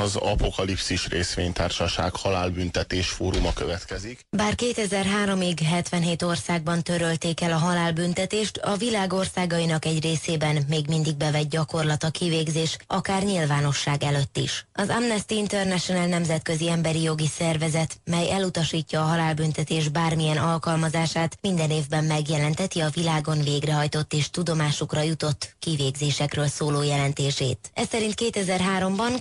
az Apokalipszis részvénytársaság halálbüntetés fóruma következik. Bár 2003-ig 77 országban törölték el a halálbüntetést, a világ országainak egy részében még mindig bevett gyakorlat a kivégzés, akár nyilvánosság előtt is. Az Amnesty International nemzetközi emberi jogi szervezet, mely elutasítja a halálbüntetés bármilyen alkalmazását, minden évben megjelenteti a világon végrehajtott és tudomásukra jutott kivégzésekről szóló jelentését. Ez szerint 2003-ban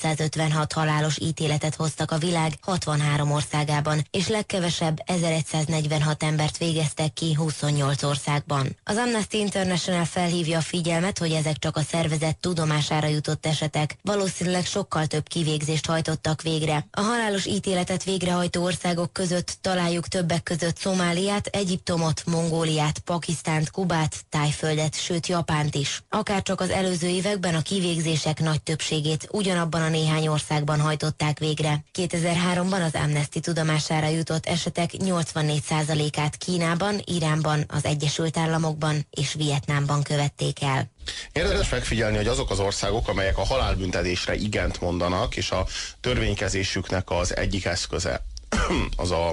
2756 halálos ítéletet hoztak a világ 63 országában, és legkevesebb 1146 embert végeztek ki 28 országban. Az Amnesty International felhívja a figyelmet, hogy ezek csak a szervezet tudomására jutott esetek. Valószínűleg sokkal több kivégzést hajtottak végre. A halálos ítéletet végrehajtó országok között találjuk többek között Szomáliát, Egyiptomot, Mongóliát, Pakisztánt, Kubát, Tájföldet, sőt Japánt is. Akár csak az előző években a kivégzések nagy többségét ugyanabban a néhány országban hajtották végre. 2003-ban az Amnesty tudomására jutott esetek 84%-át Kínában, Iránban, az Egyesült Államokban és Vietnámban követték el. Érdemes megfigyelni, hogy azok az országok, amelyek a halálbüntetésre igent mondanak, és a törvénykezésüknek az egyik eszköze az a,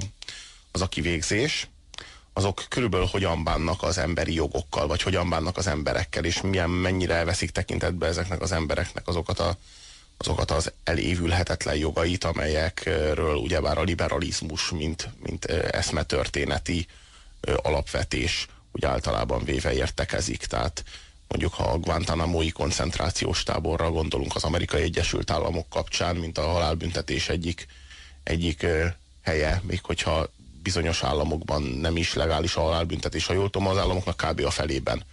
az a kivégzés, azok körülbelül hogyan bánnak az emberi jogokkal, vagy hogyan bánnak az emberekkel, és milyen, mennyire veszik tekintetbe ezeknek az embereknek azokat, a, azokat az elévülhetetlen jogait, amelyekről ugyebár a liberalizmus, mint, mint eszmetörténeti alapvetés úgy általában véve értekezik. Tehát mondjuk ha a Guantanamo-i koncentrációs táborra gondolunk az Amerikai Egyesült Államok kapcsán, mint a halálbüntetés egyik, egyik helye, még hogyha bizonyos államokban nem is legális a halálbüntetés, ha jól tudom, az államoknak kb. a felében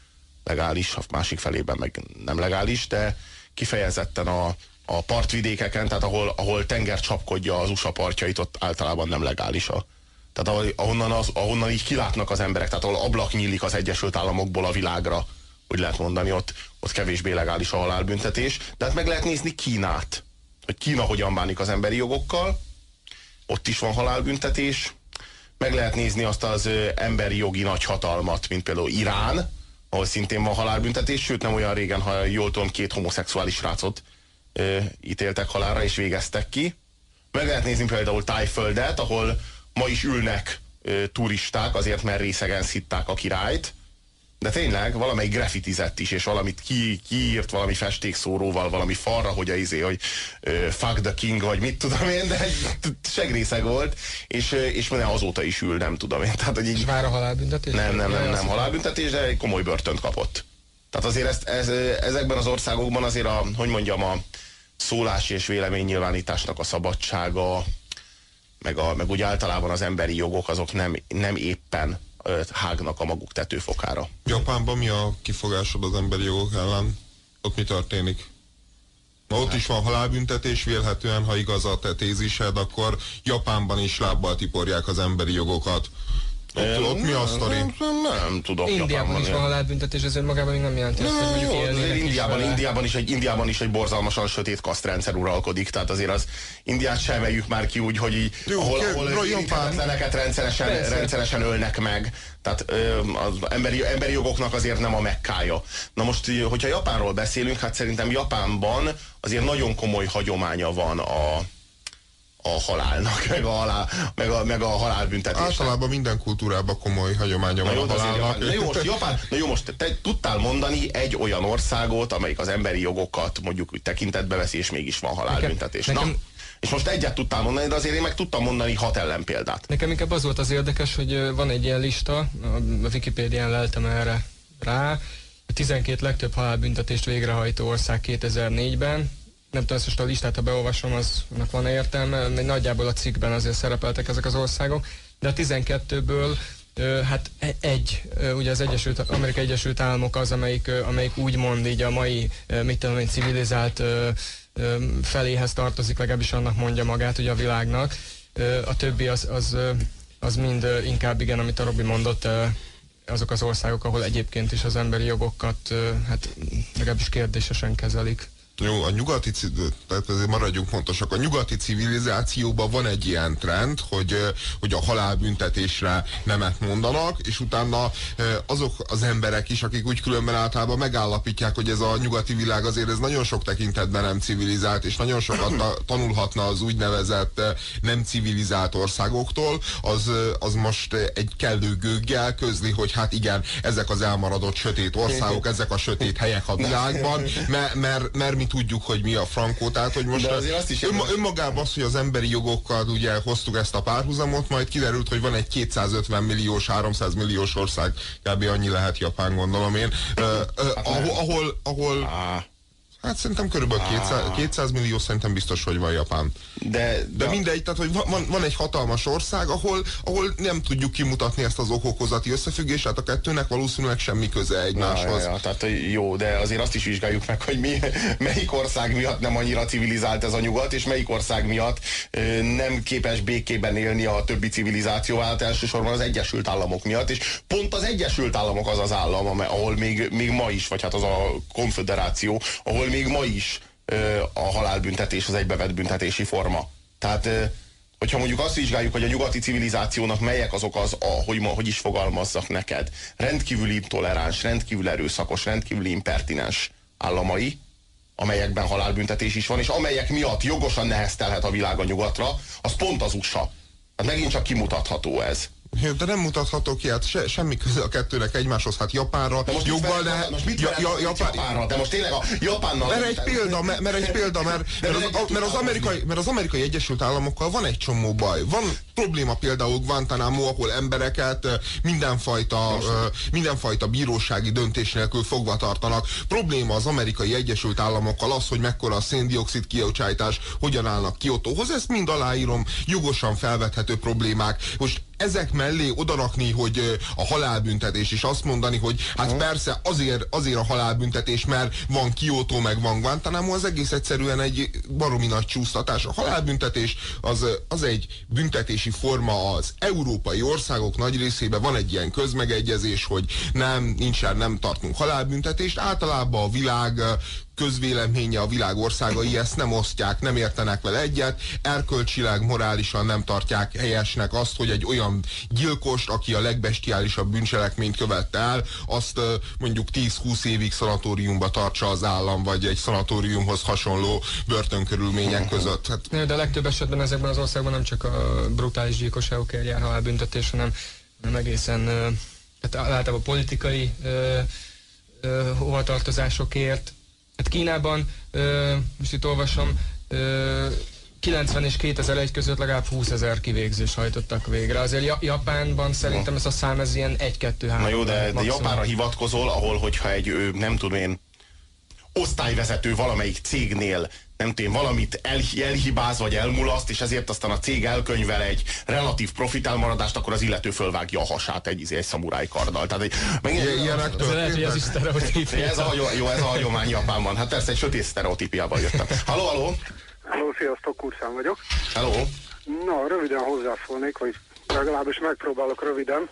legális, a másik felében meg nem legális, de kifejezetten a, a partvidékeken, tehát ahol, ahol tenger csapkodja az USA partjait, ott általában nem legális a, tehát ahonnan, az, ahonnan így kilátnak az emberek, tehát ahol ablak nyílik az Egyesült Államokból a világra, úgy lehet mondani, ott, ott kevésbé legális a halálbüntetés, de hát meg lehet nézni Kínát, hogy Kína hogyan bánik az emberi jogokkal, ott is van halálbüntetés, meg lehet nézni azt az emberi jogi nagyhatalmat, mint például Irán, ahol szintén van halálbüntetés, sőt nem olyan régen, ha jól tudom, két homoszexuális rácot ö, ítéltek halálra és végeztek ki. Meg lehet nézni például Tájföldet, ahol ma is ülnek ö, turisták, azért mert részegen szitták a királyt, de tényleg valamelyik graffitizett is, és valamit ki, kiírt valami festékszóróval, valami falra, hogy a izé, hogy uh, fuck the king, vagy mit tudom én, de segrészeg volt, és, és minden azóta is ül, nem tudom én. Tehát, hogy így, és vár a halálbüntetés? Nem, nem, nem, nem halálbüntetés, de egy komoly börtönt kapott. Tehát azért ezt, ez, ezekben az országokban azért a, hogy mondjam, a szólási és véleménynyilvánításnak a szabadsága, meg, a, meg úgy általában az emberi jogok, azok nem, nem éppen hágnak a maguk tetőfokára. Japánban mi a kifogásod az emberi jogok ellen? Ott mi történik? Ma ott is van halálbüntetés, vélhetően, ha igaz a te tézised, akkor Japánban is lábbal tiporják az emberi jogokat. Ott, ott mi a sztori? Nem, nem, tudok. Indiában is van halálbüntetés, ez önmagában még nem jelenti azt, hogy mondjuk élnének Indiában, is Indiában, is egy, Indiában is egy borzalmasan sötét kasztrendszer uralkodik, tehát azért az Indiát sem emeljük már ki úgy, hogy így, Jó, ahol, ahol érinthetetleneket rendszeresen, rendszeresen ölnek meg. Tehát az emberi, emberi jogoknak azért nem a mekkája. Na most, hogyha Japánról beszélünk, hát szerintem Japánban azért nagyon komoly hagyománya van a, a halálnak, meg a, halál, meg a, meg a halálbüntetésnek. Általában minden kultúrában komoly hagyománya van a halálnak. Na jó, most, Japán, na jó, most te tudtál mondani egy olyan országot, amelyik az emberi jogokat mondjuk úgy tekintetbe veszi, és mégis van halálbüntetés. Nekem, na, és most egyet tudtál mondani, de azért én meg tudtam mondani hat ellenpéldát. Nekem inkább az volt az érdekes, hogy van egy ilyen lista, a Wikipédián leltem erre rá, a 12 legtöbb halálbüntetést végrehajtó ország 2004-ben, nem tudom, ezt a listát, ha beolvasom, az annak van értelme, nagyjából a cikkben azért szerepeltek ezek az országok, de a 12-ből hát e, egy, ugye az Egyesült, Amerikai Egyesült Államok az, amelyik, amelyik úgymond így a mai, mit tudom én, civilizált feléhez tartozik, legalábbis annak mondja magát ugye a világnak. A többi az, az, az mind inkább igen, amit a Robi mondott, azok az országok, ahol egyébként is az emberi jogokat hát legalábbis kérdésesen kezelik. A nyugati, tehát azért maradjunk pontosak, a nyugati civilizációban van egy ilyen trend, hogy, hogy a halálbüntetésre nemet mondanak, és utána azok az emberek is, akik úgy különben általában megállapítják, hogy ez a nyugati világ azért ez nagyon sok tekintetben nem civilizált, és nagyon sokat ta tanulhatna az úgynevezett nem civilizált országoktól, az, az most egy kellő gőggel közli, hogy hát igen, ezek az elmaradott sötét országok, ezek a sötét helyek a világban, mert, mert, mert mi tudjuk, hogy mi a frankó, tehát hogy most azt is önma, önmagában az, hogy az emberi jogokkal ugye hoztuk ezt a párhuzamot, majd kiderült, hogy van egy 250 milliós, 300 milliós ország, kb. annyi lehet Japán, gondolom én, uh, uh, ahol, ahol, ahol Hát szerintem körülbelül 200, 200 millió szerintem biztos, hogy van Japán. De, de, de mindegy, tehát hogy van, van egy hatalmas ország, ahol, ahol nem tudjuk kimutatni ezt az okokozati összefüggést, hát a kettőnek valószínűleg semmi köze egymáshoz. Ja, ja, tehát jó, de azért azt is vizsgáljuk meg, hogy mi, melyik ország miatt nem annyira civilizált ez a nyugat, és melyik ország miatt nem képes békében élni a többi civilizációval, hát elsősorban az Egyesült Államok miatt, és pont az Egyesült Államok az az állam, ahol még, még ma is, vagy hát az a konfederáció, ahol még ma is a halálbüntetés az egybevett büntetési forma. Tehát, hogyha mondjuk azt vizsgáljuk, hogy a nyugati civilizációnak melyek azok az, a, hogy, ma, hogy is fogalmazzak neked, rendkívül intoleráns, rendkívül erőszakos, rendkívül impertinens államai, amelyekben halálbüntetés is van, és amelyek miatt jogosan neheztelhet a világ a nyugatra, az pont az USA. Hát megint csak kimutatható ez. De nem mutathatok ki, hát se, semmi köze a kettőnek egymáshoz, hát Japánra de most joggal, de... Most mit ja, ja, Japán... Japánra? De most tényleg a Japánnal... Mert egy példa, mert, mert egy példa, mert, mert, az, mert, az amerikai, mert az amerikai Egyesült Államokkal van egy csomó baj. Van probléma például Guantanamo, ahol embereket mindenfajta, mindenfajta bírósági döntés nélkül fogva tartanak. Probléma az amerikai Egyesült Államokkal az, hogy mekkora a széndiokszid kibocsátás, hogyan állnak Kiotóhoz. Ezt mind aláírom, jogosan felvethető problémák. Most ezek mellé odarakni, hogy a halálbüntetés, és azt mondani, hogy hát uh-huh. persze azért, azért a halálbüntetés, mert van Kyoto, meg van Guantanamo, az egész egyszerűen egy baromi nagy csúsztatás. A halálbüntetés az, az egy büntetési forma az európai országok nagy részében van egy ilyen közmegegyezés, hogy nem, nincsen, nem tartunk halálbüntetést. Általában a világ közvéleménye a világ országai ezt nem osztják, nem értenek vele egyet, erkölcsileg, morálisan nem tartják helyesnek azt, hogy egy olyan gyilkost, aki a legbestiálisabb bűncselekményt követte el, azt mondjuk 10-20 évig szanatóriumba tartsa az állam, vagy egy szanatóriumhoz hasonló börtönkörülmények között. Hát... De a legtöbb esetben ezekben az országban nem csak a brutális gyilkosságokért jár halálbüntetés, hanem, hanem egészen hát általában politikai hovatartozásokért, Hát Kínában, most itt olvasom, ö, 90 és 2001 között legalább 20 ezer kivégzés hajtottak végre. Azért Japánban szerintem ez a szám ez ilyen 1-2-3. Na jó, de, de Japánra hivatkozol, ahol hogyha egy, nem tudom én, osztályvezető valamelyik cégnél nem tudom, valamit el, elhibáz vagy elmulaszt, és ezért aztán a cég elkönyvel egy relatív profit elmaradást, akkor az illető fölvágja a hasát egy, izé, egy szamuráj karddal. Tehát egy, meg, ilyenek ez is sztereotípia. Ez a, jó, jó, ez a hagyomány Japánban. Hát persze egy sötét sztereotípiával jöttem. Halló, halló! Halló, sziasztok, Kurszán vagyok. Halló! Na, röviden hozzászólnék, vagy legalábbis megpróbálok röviden.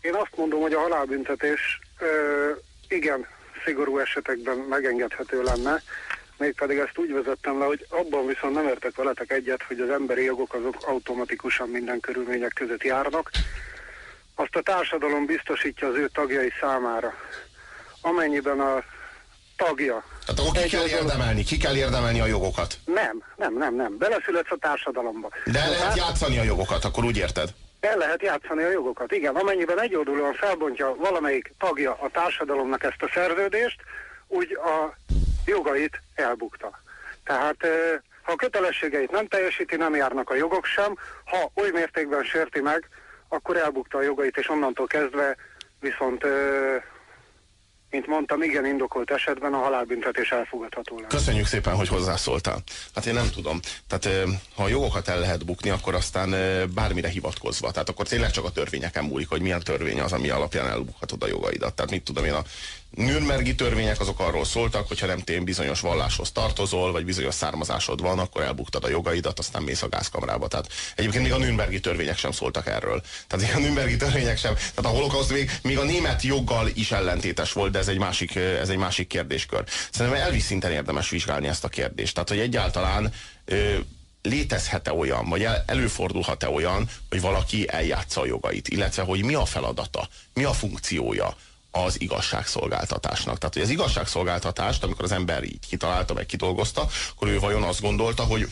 Én azt mondom, hogy a halálbüntetés igen, szigorú esetekben megengedhető lenne, mégpedig ezt úgy vezettem le, hogy abban viszont nem értek veletek egyet, hogy az emberi jogok azok automatikusan minden körülmények között járnak. Azt a társadalom biztosítja az ő tagjai számára. Amennyiben a tagja... Tehát akkor ki kell érdemelni, ki kell érdemelni a jogokat? Nem, nem, nem, nem. Beleszületsz a társadalomba. De lehet játszani a jogokat, akkor úgy érted? El lehet játszani a jogokat. Igen, amennyiben egyoldalúan felbontja valamelyik tagja a társadalomnak ezt a szerződést, úgy a jogait elbukta. Tehát ha a kötelességeit nem teljesíti, nem járnak a jogok sem, ha oly mértékben sérti meg, akkor elbukta a jogait, és onnantól kezdve viszont mint mondtam, igen indokolt esetben a halálbüntetés elfogadható lenne. Köszönjük szépen, hogy hozzászóltál. Hát én nem tudom. Tehát ha a jogokat el lehet bukni, akkor aztán bármire hivatkozva. Tehát akkor tényleg csak a törvényeken múlik, hogy milyen törvény az, ami alapján elbukhatod a jogaidat. Tehát mit tudom én, a Nürnbergi törvények azok arról szóltak, hogyha nem tém bizonyos valláshoz tartozol, vagy bizonyos származásod van, akkor elbuktad a jogaidat, aztán mész a gázkamrába. Tehát egyébként még a Nürnbergi törvények sem szóltak erről. Tehát a Nürnbergi törvények sem, tehát a holokauszt még, még a német joggal is ellentétes volt, de ez egy másik, ez egy másik kérdéskör. Szerintem elvis szinten érdemes vizsgálni ezt a kérdést. Tehát, hogy egyáltalán ö, létezhet-e olyan, vagy el, előfordulhat-e olyan, hogy valaki eljátsza a jogait, illetve hogy mi a feladata, mi a funkciója az igazságszolgáltatásnak. Tehát, hogy az igazságszolgáltatást, amikor az ember így kitalálta, meg kidolgozta, akkor ő vajon azt gondolta, hogy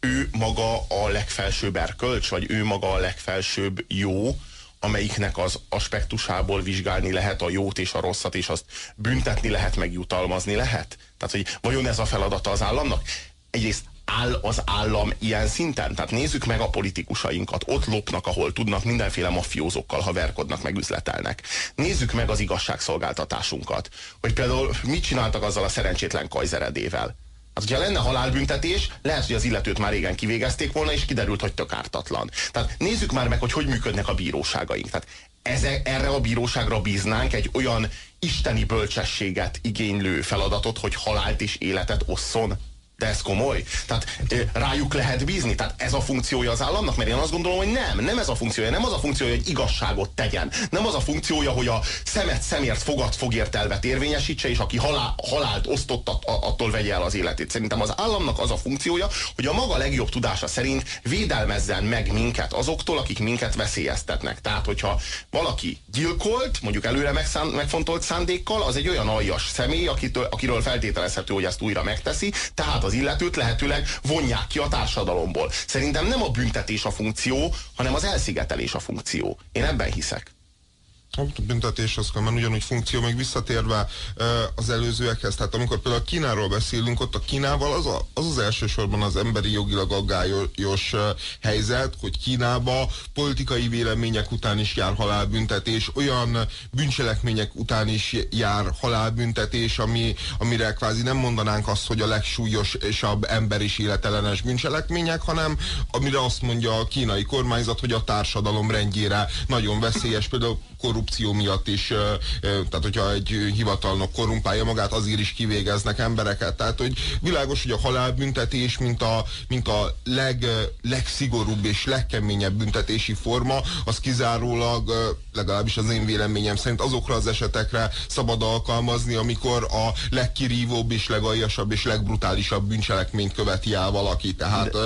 ő maga a legfelsőbb erkölcs, vagy ő maga a legfelsőbb jó, amelyiknek az aspektusából vizsgálni lehet a jót és a rosszat, és azt büntetni lehet, meg jutalmazni lehet? Tehát, hogy vajon ez a feladata az államnak? Egyrészt áll az állam ilyen szinten? Tehát nézzük meg a politikusainkat. Ott lopnak, ahol tudnak, mindenféle mafiózókkal haverkodnak, meg üzletelnek. Nézzük meg az igazságszolgáltatásunkat. Hogy például mit csináltak azzal a szerencsétlen kajzeredével. Hát, hogyha lenne halálbüntetés, lehet, hogy az illetőt már régen kivégezték volna, és kiderült, hogy tök ártatlan. Tehát nézzük már meg, hogy hogy működnek a bíróságaink. Tehát eze, erre a bíróságra bíznánk egy olyan isteni bölcsességet igénylő feladatot, hogy halált és életet osszon de ez komoly? Tehát rájuk lehet bízni? Tehát ez a funkciója az államnak? Mert én azt gondolom, hogy nem. Nem ez a funkciója. Nem az a funkciója, hogy igazságot tegyen. Nem az a funkciója, hogy a szemet szemért, fogad fogért elvet érvényesítse, és aki halál, halált osztott, attól vegye el az életét. Szerintem az államnak az a funkciója, hogy a maga legjobb tudása szerint védelmezzen meg minket azoktól, akik minket veszélyeztetnek. Tehát, hogyha valaki gyilkolt, mondjuk előre megszán, megfontolt szándékkal, az egy olyan aljas személy, akitől, akiről feltételezhető, hogy ezt újra megteszi, tehát az illetőt lehetőleg vonják ki a társadalomból. Szerintem nem a büntetés a funkció, hanem az elszigetelés a funkció. Én ebben hiszek. A büntetés az mert ugyanúgy funkció, még visszatérve az előzőekhez, tehát amikor például Kínáról beszélünk, ott a Kínával az, a, az az elsősorban az emberi jogilag aggályos helyzet, hogy Kínába politikai vélemények után is jár halálbüntetés, olyan bűncselekmények után is jár halálbüntetés, ami, amire kvázi nem mondanánk azt, hogy a legsúlyosabb ember is életelenes bűncselekmények, hanem amire azt mondja a kínai kormányzat, hogy a társadalom rendjére nagyon veszélyes, például korrupció miatt is, tehát hogyha egy hivatalnok korrumpálja magát, azért is kivégeznek embereket. Tehát, hogy világos, hogy a halálbüntetés, mint a, mint a leg, legszigorúbb és legkeményebb büntetési forma, az kizárólag, legalábbis az én véleményem szerint azokra az esetekre szabad alkalmazni, amikor a legkirívóbb és legaljasabb és legbrutálisabb bűncselekményt követi el valaki. Tehát,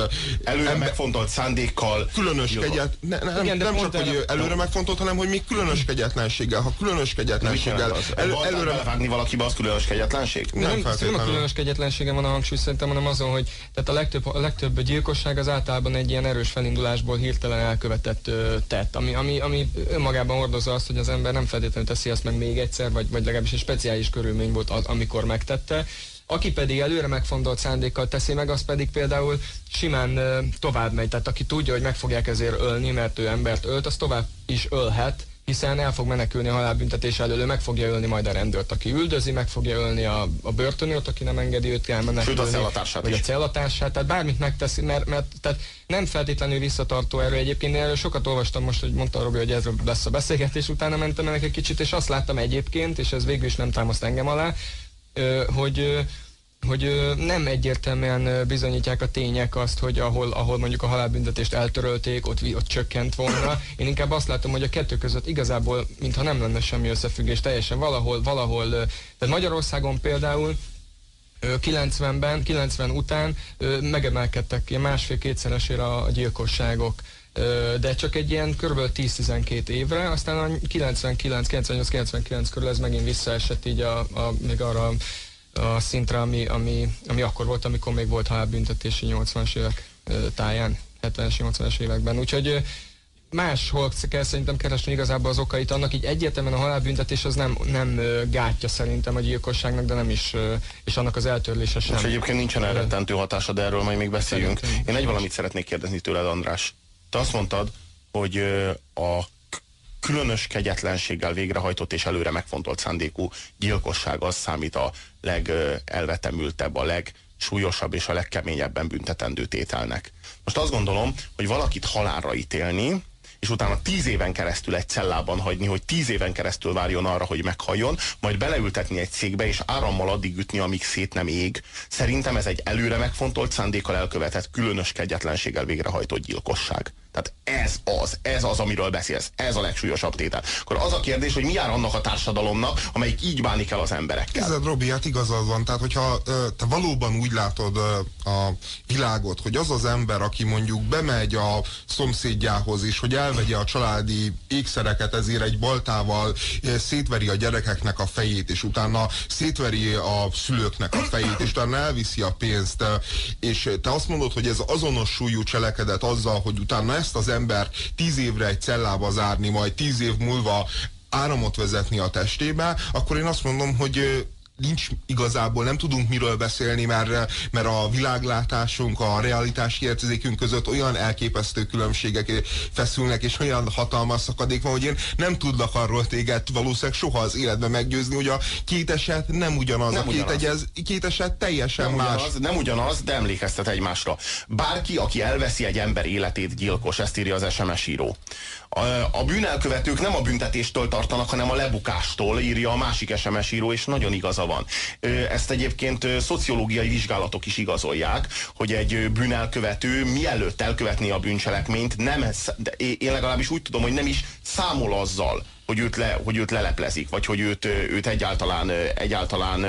előre ember, megfontolt szándékkal. Különös kegyet, ne, ne, Igen, nem, nem csak, hogy előre megfontolt, hanem hogy még különös kegyetlenséggel, ha különös kegyetlenséggel... El, előre belevágni valakibe, az különös kegyetlenség? Nem, nem, nem a különös kegyetlensége van a hangsúly szerintem, hanem azon, hogy tehát a legtöbb, a legtöbb gyilkosság az általában egy ilyen erős felindulásból hirtelen elkövetett ö, tett, ami, ami, ami önmagában hordozza azt, hogy az ember nem feltétlenül teszi azt meg még egyszer, vagy, vagy legalábbis egy speciális körülmény volt az, amikor megtette. Aki pedig előre megfontolt szándékkal teszi meg, az pedig például simán tovább megy. Tehát aki tudja, hogy meg fogják ezért ölni, mert ő embert ölt, az tovább is ölhet, hiszen el fog menekülni a halálbüntetés elől, meg fogja ölni majd a rendőrt, aki üldözi, meg fogja ölni a, a börtönőrt, aki nem engedi őt elmenekülni. Sőt, a cellatársát vagy is. a cellatársát, tehát bármit megteszi, mert, mert tehát nem feltétlenül visszatartó erő. Egyébként én erről sokat olvastam most, hogy mondta Robi, hogy ez lesz a beszélgetés, utána mentem ennek egy kicsit, és azt láttam egyébként, és ez végül is nem támaszt engem alá, hogy hogy nem egyértelműen bizonyítják a tények azt, hogy ahol, ahol mondjuk a halálbüntetést eltörölték, ott, ott csökkent volna. Én inkább azt látom, hogy a kettő között igazából, mintha nem lenne semmi összefüggés, teljesen valahol, valahol, tehát Magyarországon például 90-ben, 90 után megemelkedtek ilyen másfél-kétszeresére a gyilkosságok de csak egy ilyen kb. 10-12 évre, aztán a 99, 98, 99 körül ez megint visszaesett így a, a, még arra a szintre, ami, ami, ami akkor volt, amikor még volt halálbüntetési 80-as évek táján, 70-es, 80-as években. Úgyhogy máshol kell szerintem keresni igazából az okait annak, így egyértelműen a halálbüntetés az nem, nem gátja szerintem a gyilkosságnak, de nem is, és annak az eltörlése sem. És egyébként nincsen elrettentő hatása, de erről majd még beszéljünk. Én egy valamit szeretnék kérdezni tőled, András. Te azt mondtad, hogy a különös kegyetlenséggel végrehajtott és előre megfontolt szándékú gyilkosság az számít a legelvetemültebb, a legsúlyosabb és a legkeményebben büntetendő tételnek. Most azt gondolom, hogy valakit halálra ítélni, és utána tíz éven keresztül egy cellában hagyni, hogy tíz éven keresztül várjon arra, hogy meghalljon, majd beleültetni egy székbe, és árammal addig ütni, amíg szét nem ég. Szerintem ez egy előre megfontolt szándékkal elkövetett, különös kegyetlenséggel végrehajtott gyilkosság. Tehát ez az, ez az, amiről beszélsz. Ez a legsúlyosabb tétel. Akkor az a kérdés, hogy mi jár annak a társadalomnak, amelyik így bánik el az emberekkel. Kézed, Robi, hát igazad van. Tehát, hogyha te valóban úgy látod a világot, hogy az az ember, aki mondjuk bemegy a szomszédjához, és hogy elvegye a családi ékszereket, ezért egy baltával szétveri a gyerekeknek a fejét, és utána szétveri a szülőknek a fejét, és utána elviszi a pénzt, és te azt mondod, hogy ez azonos súlyú cselekedet azzal, hogy utána ezt az ember tíz évre egy cellába zárni, majd tíz év múlva áramot vezetni a testébe, akkor én azt mondom, hogy nincs igazából, nem tudunk miről beszélni, mert, mert a világlátásunk, a realitási érzékünk között olyan elképesztő különbségek feszülnek, és olyan hatalmas szakadék van, hogy én nem tudlak arról téged valószínűleg soha az életben meggyőzni, hogy a két eset nem ugyanaz, nem a két, ugyanaz. Egyez, két eset teljesen nem más. Ugyanaz, nem ugyanaz, de emlékeztet egymásra. Bárki, aki elveszi egy ember életét, gyilkos, ezt írja az SMS író. A, a bűnelkövetők nem a büntetéstől tartanak, hanem a lebukástól, írja a másik SMS író, és nagyon igaza van. Ezt egyébként szociológiai vizsgálatok is igazolják, hogy egy bűnelkövető mielőtt elkövetni a bűncselekményt, nem, én legalábbis úgy tudom, hogy nem is számol azzal, hogy őt, le, hogy őt leleplezik, vagy hogy őt, őt egyáltalán, egyáltalán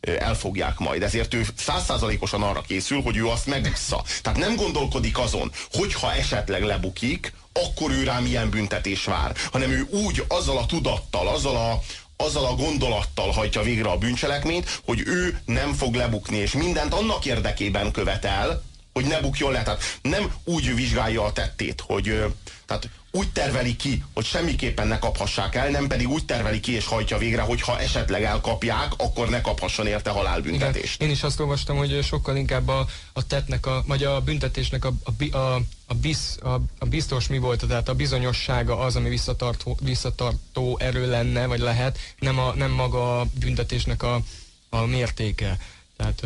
elfogják majd. Ezért ő százszázalékosan arra készül, hogy ő azt megissza. Tehát nem gondolkodik azon, hogyha esetleg lebukik, akkor ő rá milyen büntetés vár, hanem ő úgy, azzal a tudattal, azzal a, azzal a gondolattal hajtja végre a bűncselekményt, hogy ő nem fog lebukni, és mindent annak érdekében követel, hogy ne bukjon le. Tehát nem úgy vizsgálja a tettét, hogy tehát úgy terveli ki, hogy semmiképpen ne kaphassák el, nem pedig úgy terveli ki és hajtja végre, hogy ha esetleg elkapják, akkor ne kaphasson érte halálbüntetést. Igen. Én is azt olvastam, hogy sokkal inkább a, a tettnek, a, vagy a büntetésnek a, a, a, a, biz, a, a biztos mi volt, tehát a bizonyossága az, ami visszatartó, visszatartó erő lenne, vagy lehet, nem, a, nem maga a büntetésnek a, a mértéke. Tehát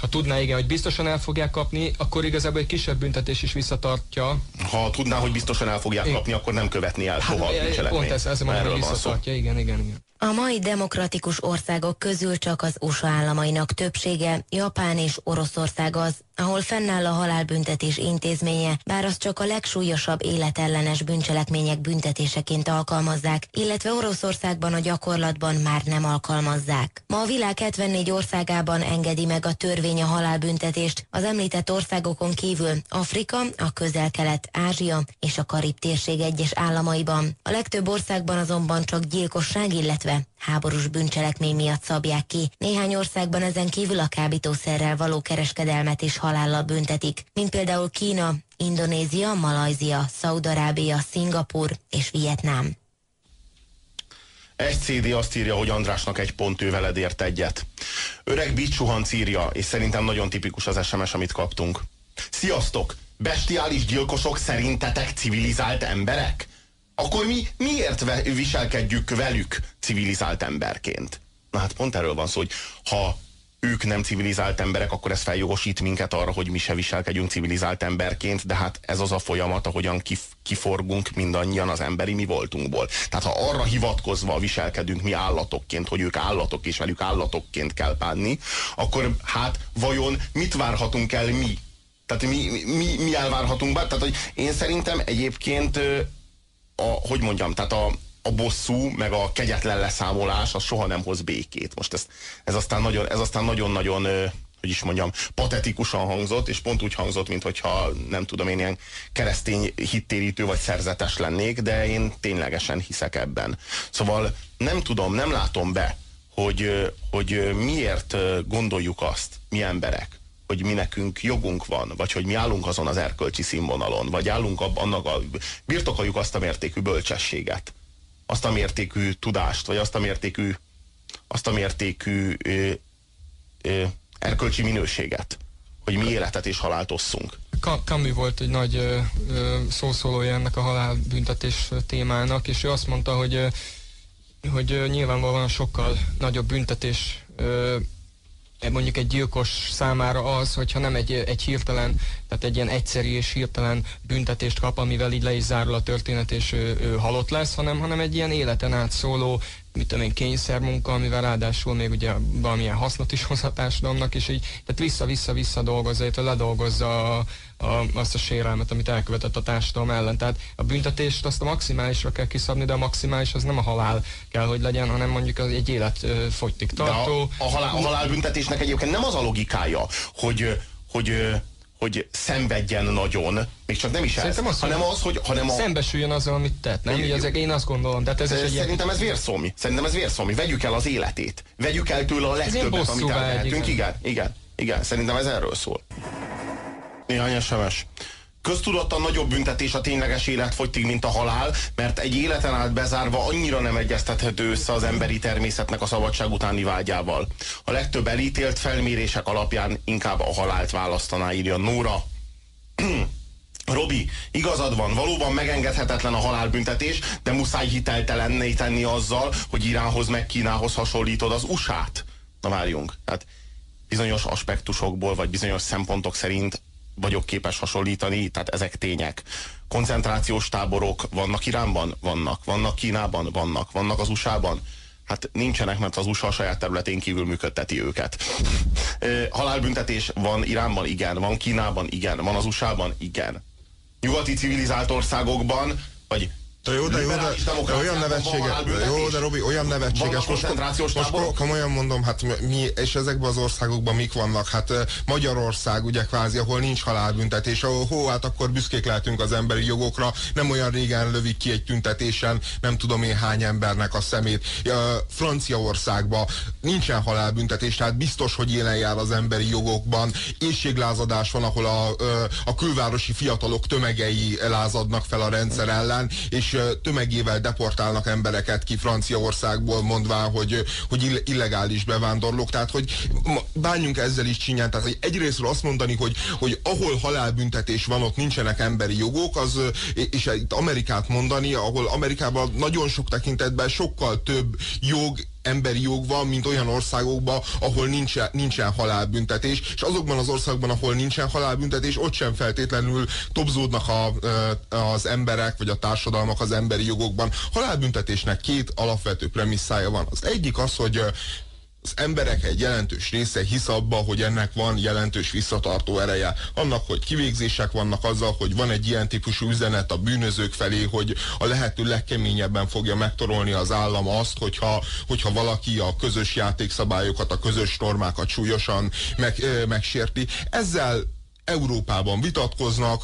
ha tudná, igen, hogy biztosan el fogják kapni, akkor igazából egy kisebb büntetés is visszatartja. Ha tudná, hogy biztosan el fogják kapni, akkor nem követni el soha hát, a bűncselekményt. Pont ez, ez hogy visszatartja, igen, igen, igen. A mai demokratikus országok közül csak az USA államainak többsége, Japán és Oroszország az, ahol fennáll a halálbüntetés intézménye, bár az csak a legsúlyosabb életellenes bűncselekmények büntetéseként alkalmazzák, illetve Oroszországban a gyakorlatban már nem alkalmazzák. Ma a világ 74 országában engedi meg a törvény a halálbüntetést, az említett országokon kívül Afrika, a közel-kelet, Ázsia és a Karib térség egyes államaiban. A legtöbb országban azonban csak gyilkosság, illetve háborús bűncselekmény miatt szabják ki. Néhány országban ezen kívül a kábítószerrel való kereskedelmet is halállal büntetik, mint például Kína, Indonézia, Malajzia, Szaudarábia, Szingapur és Vietnám. Egy CD azt írja, hogy Andrásnak egy pont ő veled ért egyet. Öreg Bicsuhan írja, és szerintem nagyon tipikus az SMS, amit kaptunk. Sziasztok! Bestiális gyilkosok szerintetek civilizált emberek? Akkor mi miért viselkedjük velük civilizált emberként? Na hát pont erről van szó, hogy ha ők nem civilizált emberek, akkor ez feljogosít minket arra, hogy mi se viselkedjünk civilizált emberként, de hát ez az a folyamat, ahogyan kif kiforgunk mindannyian az emberi mi voltunkból. Tehát ha arra hivatkozva viselkedünk mi állatokként, hogy ők állatok és velük állatokként kell bánni, akkor hát vajon mit várhatunk el mi? Tehát mi, mi, mi elvárhatunk be? Tehát hogy én szerintem egyébként a, hogy mondjam, tehát a, a bosszú, meg a kegyetlen leszámolás, az soha nem hoz békét. Most ez, ez aztán nagyon, ez aztán nagyon-nagyon hogy is mondjam, patetikusan hangzott, és pont úgy hangzott, mint hogyha nem tudom én ilyen keresztény hittérítő vagy szerzetes lennék, de én ténylegesen hiszek ebben. Szóval nem tudom, nem látom be, hogy, hogy miért gondoljuk azt, mi emberek, hogy mi nekünk jogunk van, vagy hogy mi állunk azon az erkölcsi színvonalon, vagy állunk ab, annak a, birtokoljuk azt a mértékű bölcsességet, azt a mértékű tudást, vagy azt a mértékű, azt a mértékű ö, ö, erkölcsi minőséget, hogy mi életet és halált osszunk. Kami volt egy nagy ö, ö, szószólója ennek a halálbüntetés témának, és ő azt mondta, hogy, ö, hogy nyilvánvalóan sokkal nagyobb büntetés ö, mondjuk egy gyilkos számára az, hogyha nem egy, egy hirtelen, tehát egy ilyen egyszerű és hirtelen büntetést kap, amivel így le is zárul a történet, és ő, ő halott lesz, hanem, hanem egy ilyen életen át szóló, mit tudom én, kényszermunka, amivel ráadásul még ugye valamilyen hasznot is hoz a társadalomnak, és így, tehát vissza-vissza-vissza dolgozza, illetve ledolgozza a, a, azt a sérelmet, amit elkövetett a társadalom ellen. Tehát a büntetést azt a maximálisra kell kiszabni, de a maximális az nem a halál kell, hogy legyen, hanem mondjuk az egy élet fogytig tartó. De a, a, halál, a halálbüntetésnek egyébként nem az a logikája, hogy, hogy hogy szenvedjen nagyon, még csak nem is ez, az, hanem az, hogy... Hanem a... Szembesüljön azzal, amit tett, nem? Így, ezek, én azt gondolom. Tehát ez ez Szerintem ez vérszómi. Szerintem ez vérszómi. Vegyük el az életét. Vegyük el tőle a legtöbbet, amit elvehetünk. Igen, igen, igen. Szerintem ez erről szól. Néhány SMS. Köztudottan nagyobb büntetés a tényleges életfogytig, mint a halál, mert egy életen át bezárva annyira nem egyeztethető össze az emberi természetnek a szabadság utáni vágyával. A legtöbb elítélt felmérések alapján inkább a halált választaná, írja Nóra. Robi, igazad van, valóban megengedhetetlen a halálbüntetés, de muszáj hiteltelenné tenni azzal, hogy Iránhoz meg Kínához hasonlítod az USA-t. Na várjunk, hát bizonyos aspektusokból, vagy bizonyos szempontok szerint vagyok képes hasonlítani, tehát ezek tények. Koncentrációs táborok vannak Iránban? Vannak. Vannak Kínában? Vannak. Vannak az USA-ban? Hát nincsenek, mert az USA a saját területén kívül működteti őket. Halálbüntetés van Iránban? Igen. Van Kínában? Igen. Van az USA-ban? Igen. Nyugati civilizált országokban, vagy de jó, de jó, de, de olyan nevetséges, jó, de Robi, olyan nevetséges, most, most komolyan mondom, hát mi, és ezekben az országokban mik vannak? Hát Magyarország, ugye kvázi, ahol nincs halálbüntetés, ahol hó, hát akkor büszkék lehetünk az emberi jogokra, nem olyan régen lövik ki egy tüntetésen, nem tudom én hány embernek a szemét. Franciaországban nincsen halálbüntetés, tehát biztos, hogy élen jár az emberi jogokban, éjséglázadás van, ahol a, a külvárosi fiatalok tömegei lázadnak fel a rendszer ellen, és tömegével deportálnak embereket ki Franciaországból, mondván, hogy, hogy illegális bevándorlók. Tehát, hogy bánjunk ezzel is csinyán. Tehát, hogy egyrésztről azt mondani, hogy, hogy ahol halálbüntetés van, ott nincsenek emberi jogok, az, és itt Amerikát mondani, ahol Amerikában nagyon sok tekintetben sokkal több jog emberi jog van, mint olyan országokban, ahol nincsen, nincsen halálbüntetés, és azokban az országokban, ahol nincsen halálbüntetés, ott sem feltétlenül tobzódnak a, az emberek, vagy a társadalmak az emberi jogokban. Halálbüntetésnek két alapvető premisszája van. Az egyik az, hogy az emberek egy jelentős része hisz abba, hogy ennek van jelentős visszatartó ereje. Annak, hogy kivégzések vannak azzal, hogy van egy ilyen típusú üzenet a bűnözők felé, hogy a lehető legkeményebben fogja megtorolni az állam azt, hogyha, hogyha valaki a közös játékszabályokat, a közös normákat súlyosan meg, megsérti. Ezzel Európában vitatkoznak,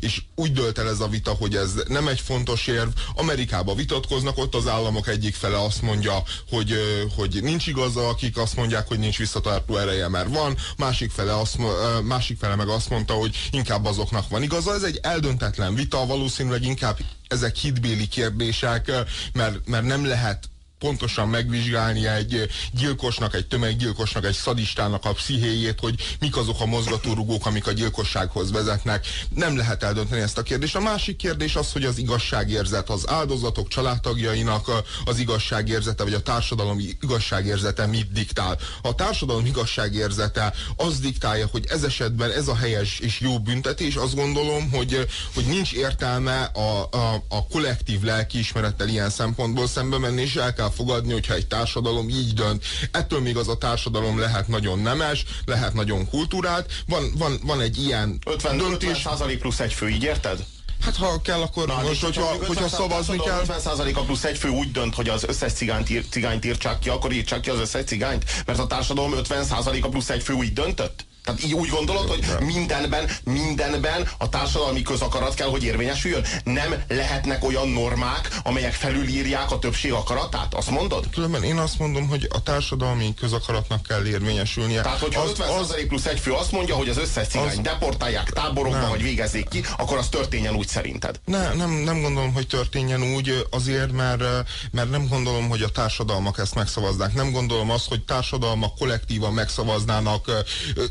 és úgy dölt el ez a vita, hogy ez nem egy fontos érv. Amerikában vitatkoznak, ott az államok egyik fele azt mondja, hogy, hogy nincs igaza, akik azt mondják, hogy nincs visszatartó ereje, mert van, másik fele, azt, másik fele meg azt mondta, hogy inkább azoknak van igaza. Ez egy eldöntetlen vita, valószínűleg inkább ezek hitbéli kérdések, mert, mert nem lehet pontosan megvizsgálni egy gyilkosnak, egy tömeggyilkosnak, egy szadistának a pszichéjét, hogy mik azok a mozgatórugók, amik a gyilkossághoz vezetnek. Nem lehet eldönteni ezt a kérdést. A másik kérdés az, hogy az igazságérzet, az áldozatok családtagjainak az igazságérzete, vagy a társadalom igazságérzete mit diktál. A társadalom igazságérzete az diktálja, hogy ez esetben ez a helyes és jó büntetés, azt gondolom, hogy, hogy nincs értelme a, a, a kollektív lelkiismerettel ilyen szempontból szembe menni, és el kell kell fogadni, hogyha egy társadalom így dönt. Ettől még az a társadalom lehet nagyon nemes, lehet nagyon kultúrált. Van, van, van egy ilyen 50, döntés. 50 plusz egy fő, így érted? Hát ha kell, akkor Na, most, hogyha, hogyha szavazni kell... 50%-a plusz egy fő úgy dönt, hogy az összes cigányt, ír, cigányt írtsák ki, akkor írtsák ki az összes cigányt, mert a társadalom 50%-a plusz egy fő úgy döntött? Tehát így úgy gondolod, hogy mindenben, mindenben a társadalmi közakarat kell, hogy érvényesüljön? Nem lehetnek olyan normák, amelyek felülírják a többség akaratát? Azt mondod? Különben én azt mondom, hogy a társadalmi közakaratnak kell érvényesülnie. Tehát, hogyha az, 50 az, plusz egy fő azt mondja, hogy az összes cigány az, deportálják táborokba, nem. vagy végezzék ki, akkor az történjen úgy szerinted? Ne, nem, nem gondolom, hogy történjen úgy, azért, mert, mert nem gondolom, hogy a társadalmak ezt megszavaznák. Nem gondolom azt, hogy társadalmak kollektívan megszavaznának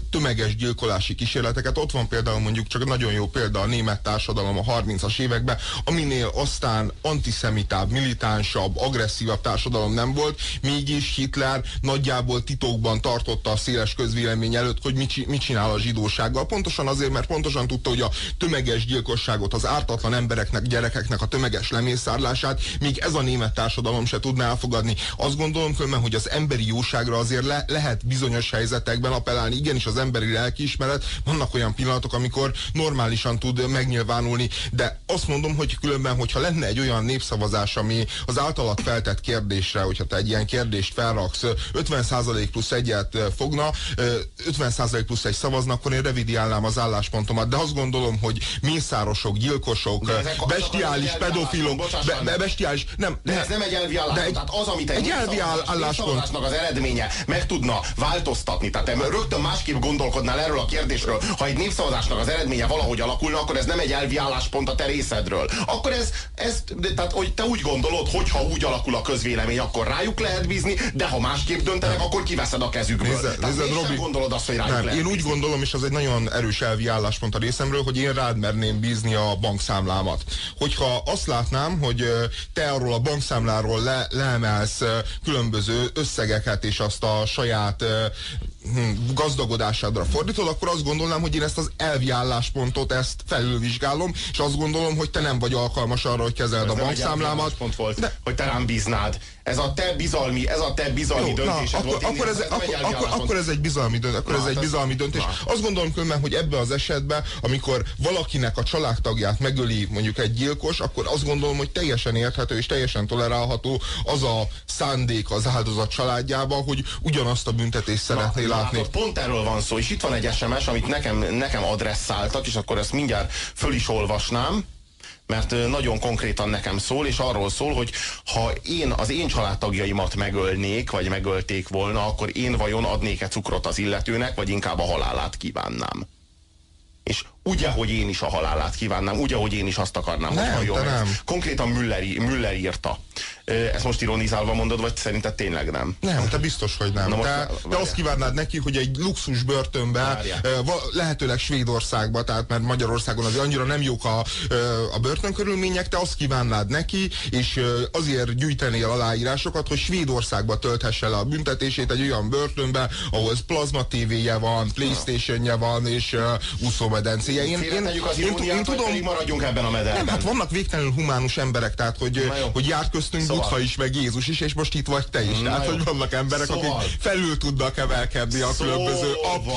tömeg tömeges gyilkolási kísérleteket. Ott van például mondjuk csak nagyon jó példa a német társadalom a 30-as években, aminél aztán antiszemitább, militánsabb, agresszívabb társadalom nem volt, mégis Hitler nagyjából titokban tartotta a széles közvélemény előtt, hogy mit, mit csinál a zsidósággal. Pontosan azért, mert pontosan tudta, hogy a tömeges gyilkosságot, az ártatlan embereknek, gyerekeknek a tömeges lemészárlását még ez a német társadalom se tudná elfogadni. Azt gondolom különben, hogy az emberi jóságra azért le, lehet bizonyos helyzetekben appellálni. Igenis az emberi lelkiismeret, vannak olyan pillanatok, amikor normálisan tud megnyilvánulni, de azt mondom, hogy különben, hogyha lenne egy olyan népszavazás, ami az általad feltett kérdésre, hogyha te egy ilyen kérdést felraksz, 50% plusz egyet fogna, 50% plusz egy szavazna, akkor én revidiálnám az álláspontomat. De azt gondolom, hogy mészárosok, gyilkosok, bestiális, pedofilok, be, be, bestiális, nem. De ez nem egy elvi álláspont. Tehát az, amit egy, egy elvi álláspont. az eredménye meg tudna változtatni. Tehát te rögtön másképp gondolkodnál erről a kérdésről. Ha egy népszavazásnak az eredménye valahogy alakulna, akkor ez nem egy elvi álláspont a te részedről. Akkor ez, ez tehát, hogy te úgy gondolod, hogy ha úgy alakul a közvélemény, akkor rájuk lehet bízni, de ha másképp döntenek, akkor kiveszed a kezükből. Nézze, tehát nézze, Robi, gondolod azt, hogy rájuk nem, lehet Én úgy gondolom, és az egy nagyon erős elvi álláspont a részemről, hogy én rád merném bízni a bankszámlámat. Hogyha azt látnám, hogy te arról a bankszámláról le, leemelsz különböző összegeket, és azt a saját gazdagodásádra fordítod, akkor azt gondolnám, hogy én ezt az elvi álláspontot, ezt felülvizsgálom, és azt gondolom, hogy te nem vagy alkalmas arra, hogy kezeld Ez a bankszámlámat. volt, de, hogy te rám bíznád. Ez a te bizalmi, ez a te bizalmi Jó, döntésed na, akkor, volt. Akkor ez, ez, akkor, akkor, akkor ez egy bizalmi döntés. Akkor na, ez egy bizalmi döntés. Na. Azt gondolom különben, hogy ebben az esetben, amikor valakinek a családtagját megöli mondjuk egy gyilkos, akkor azt gondolom, hogy teljesen érthető és teljesen tolerálható az a szándék az áldozat családjába, hogy ugyanazt a büntetést szeretné látni. Látod, pont erről van szó, és itt van egy SMS, amit nekem, nekem adresszáltak, és akkor ezt mindjárt föl is olvasnám mert nagyon konkrétan nekem szól, és arról szól, hogy ha én az én családtagjaimat megölnék, vagy megölték volna, akkor én vajon adnék-e cukrot az illetőnek, vagy inkább a halálát kívánnám. És úgy, ahogy én is a halálát kívánnám, úgy, ahogy én is azt akarnám, nem, hogy halljon meg. Konkrétan Müller, Müller írta. Ezt most ironizálva mondod, vagy szerinted tényleg nem? Nem, te biztos, hogy nem. Na te, te azt kívánnád neki, hogy egy luxus börtönbe, lehetőleg Svédországba, tehát mert Magyarországon azért annyira nem jók a, a börtönkörülmények, te azt kívánnád neki, és azért gyűjtenél aláírásokat, hogy Svédországba tölthesse le a büntetését egy olyan börtönbe, ahol plazma tévéje van, Playstation-je van, és úszómedencéje. Én, én, az én, én, tudom, maradjunk ebben a mederben. Nem, hát vannak végtelenül humánus emberek, tehát hogy, hogy járt köztünk szóval. Butha is, meg Jézus is, és most itt vagy te is. Tehát, hogy vannak emberek, szóval. akik felül tudnak emelkedni a különböző ap,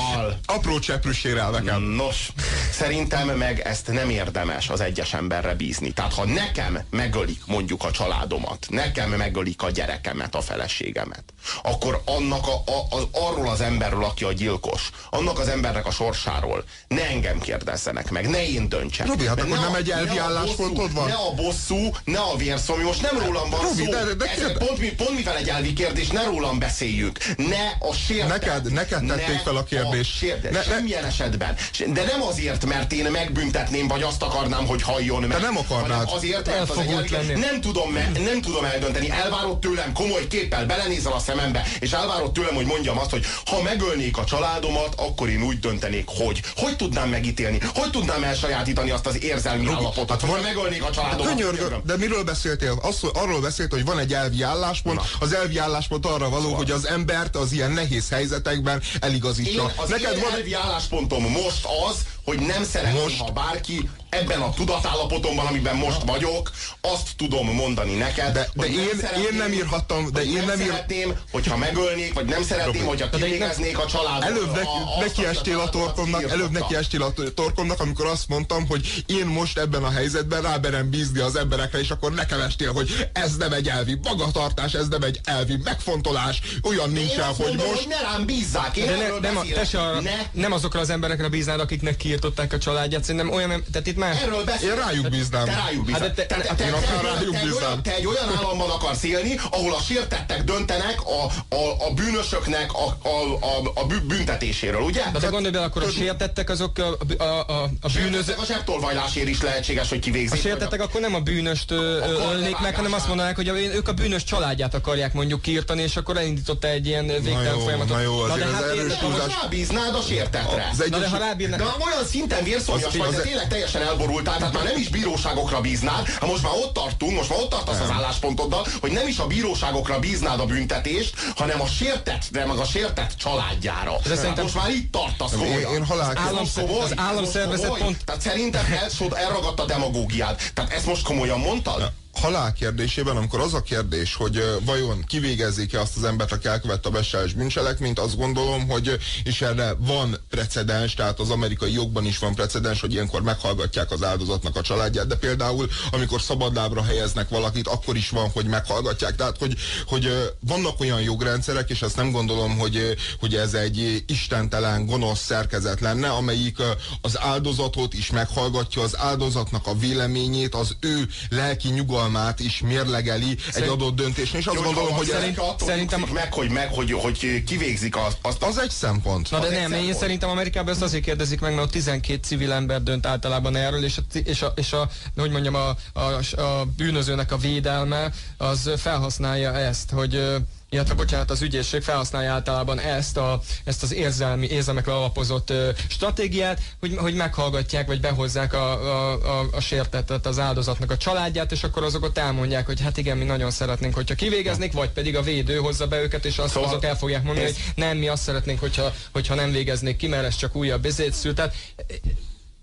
apró sérelmeken. Nos, szerintem meg ezt nem érdemes az egyes emberre bízni. Tehát, ha nekem megölik mondjuk a családomat, nekem megölik a gyerekemet, a feleségemet, akkor annak a, a, az, arról az emberről, aki a gyilkos, annak az embernek a sorsáról ne engem kérdezzenek meg, ne én döntsek. Robi, hát akkor nem egy elvi álláspontod van? Ne a bosszú, ne a vérszomjú, most nem rólam van Robi, szó. De, de, de, pont, pont mivel egy elvi kérdés, ne rólam beszéljük. Ne a sértet. Neked, neked tették fel a kérdést. A sértet, ne, semmilyen ne. esetben. De nem azért, mert én megbüntetném, vagy azt akarnám, hogy halljon meg. De nem akarnád. Azért, mert az egy elvi, nem tudom, nem tudom eldönteni. Elvárod tőlem komoly képpel, belenézel a szemembe, és elvárod tőlem, hogy mondjam azt, hogy ha megölnék a családomat, akkor én úgy döntenék, hogy. Hogy tudnám megítélni? Hogy tudnám elsajátítani azt az érzelmi Robi, állapotot, hát hogy megölnék a családomat? Könyörgő, de miről beszéltél? Az, arról beszélt, hogy van egy elvi álláspont. Na. Az elvi álláspont arra való, szóval. hogy az embert az ilyen nehéz helyzetekben eligazítsa. Én, az Neked én van... elvi álláspontom most az, hogy nem szeretném, most... ha bárki ebben a tudatállapotomban, amiben most vagyok, azt tudom mondani neked, de, de én, én nem írhattam, de én nem, nem ír... szeretném, hogyha megölnék, vagy nem szeretném, hogyha kivégeznék a családot. Előbb neki, a, neki estél a torkomnak, előbb neki estél a torkomnak, amikor azt mondtam, hogy én most ebben a helyzetben ráberem bízni az emberekre, és akkor nekem estél, hogy ez nem egy elvi magatartás, ez nem egy elvi megfontolás, olyan nincsen, hogy mondom, most... Hogy ne rám bízzák, én de ne, nem, a, te se arra, ne. nem azokra az emberekre bíznád, akiknek kiirtották a családját, szerintem olyan, tehát itt már. Erről beszél. Én rájuk bíznám. Te rájuk bíznál. Hát de te- te, te, te, én te, akár te, rájuk te, egy bíznám. olyan, te egy olyan államban akarsz élni, ahol a sértettek döntenek a, a, a bűnösöknek a, a, a, a büntetéséről, ugye? De te gondolj bele, akkor a sértettek azok a, a, a, a bűnöző... A zsebtolvajlásért is lehetséges, hogy A kivégzik. sértettek akkor nem a bűnöst ölnék meg, hanem azt mondanák, hogy a, ők a bűnös családját akarják mondjuk kiirtani, és akkor elindította egy ilyen végtelen jó, folyamatot. na jó, de azért hát ez érted, erős túlzás. Rábíznád a sértetre. Az Na de ha De rábírnak... olyan szinten vérszomjas Az- vagy, az- de tényleg teljesen elborultál, tehát már nem is bíróságokra bíznád, ha most már ott tartunk, most már ott tartasz az álláspontoddal, hogy nem is a bíróságokra bíznád a büntetést, hanem a sértettre, meg a sértett családjára. De szerintem- Most már itt tartasz Én- komolyan. én halál- Ez Állam- most komoly? az Ez államszervezet pont- Tehát szerintem el, elragadt a demagógiád. Tehát ezt most komolyan mondtad? Halál kérdésében, amikor az a kérdés, hogy vajon kivégezzék-e azt az embert, aki elkövette a besárás bűncselekményt, azt gondolom, hogy és erre van precedens, tehát az amerikai jogban is van precedens, hogy ilyenkor meghallgatják az áldozatnak a családját, de például amikor szabadlábra helyeznek valakit, akkor is van, hogy meghallgatják. Tehát, hogy, hogy vannak olyan jogrendszerek, és ezt nem gondolom, hogy, hogy ez egy istentelen, gonosz szerkezet lenne, amelyik az áldozatot is meghallgatja, az áldozatnak a véleményét, az ő lelki nyugalmát is mérlegeli egy Szerint- adott döntésnél, és azt Jó, gondolom, hogy szerint, attól szerintem- meg, hogy, meg, hogy, hogy kivégzik azt, azt az egy szempont. Na de egy nem, én szempont. szerintem Amerikában ezt azért kérdezik meg, mert ott 12 civil ember dönt általában erről, és a, és a, és a hogy mondjam, a, a, a bűnözőnek a védelme az felhasználja ezt, hogy illetve bocsánat, az ügyészség felhasználja általában ezt, a, ezt az érzelmi, érzelmekre alapozott ö, stratégiát, hogy, hogy meghallgatják, vagy behozzák a, a, a, a sértettet, az áldozatnak a családját, és akkor azok ott elmondják, hogy hát igen, mi nagyon szeretnénk, hogyha kivégeznék, vagy pedig a védő hozza be őket, és azt, Szóval azok el fogják mondani, ez- hogy nem, mi azt szeretnénk, hogyha, hogyha nem végeznék ki, mert ez csak újabb bezét szül. Tehát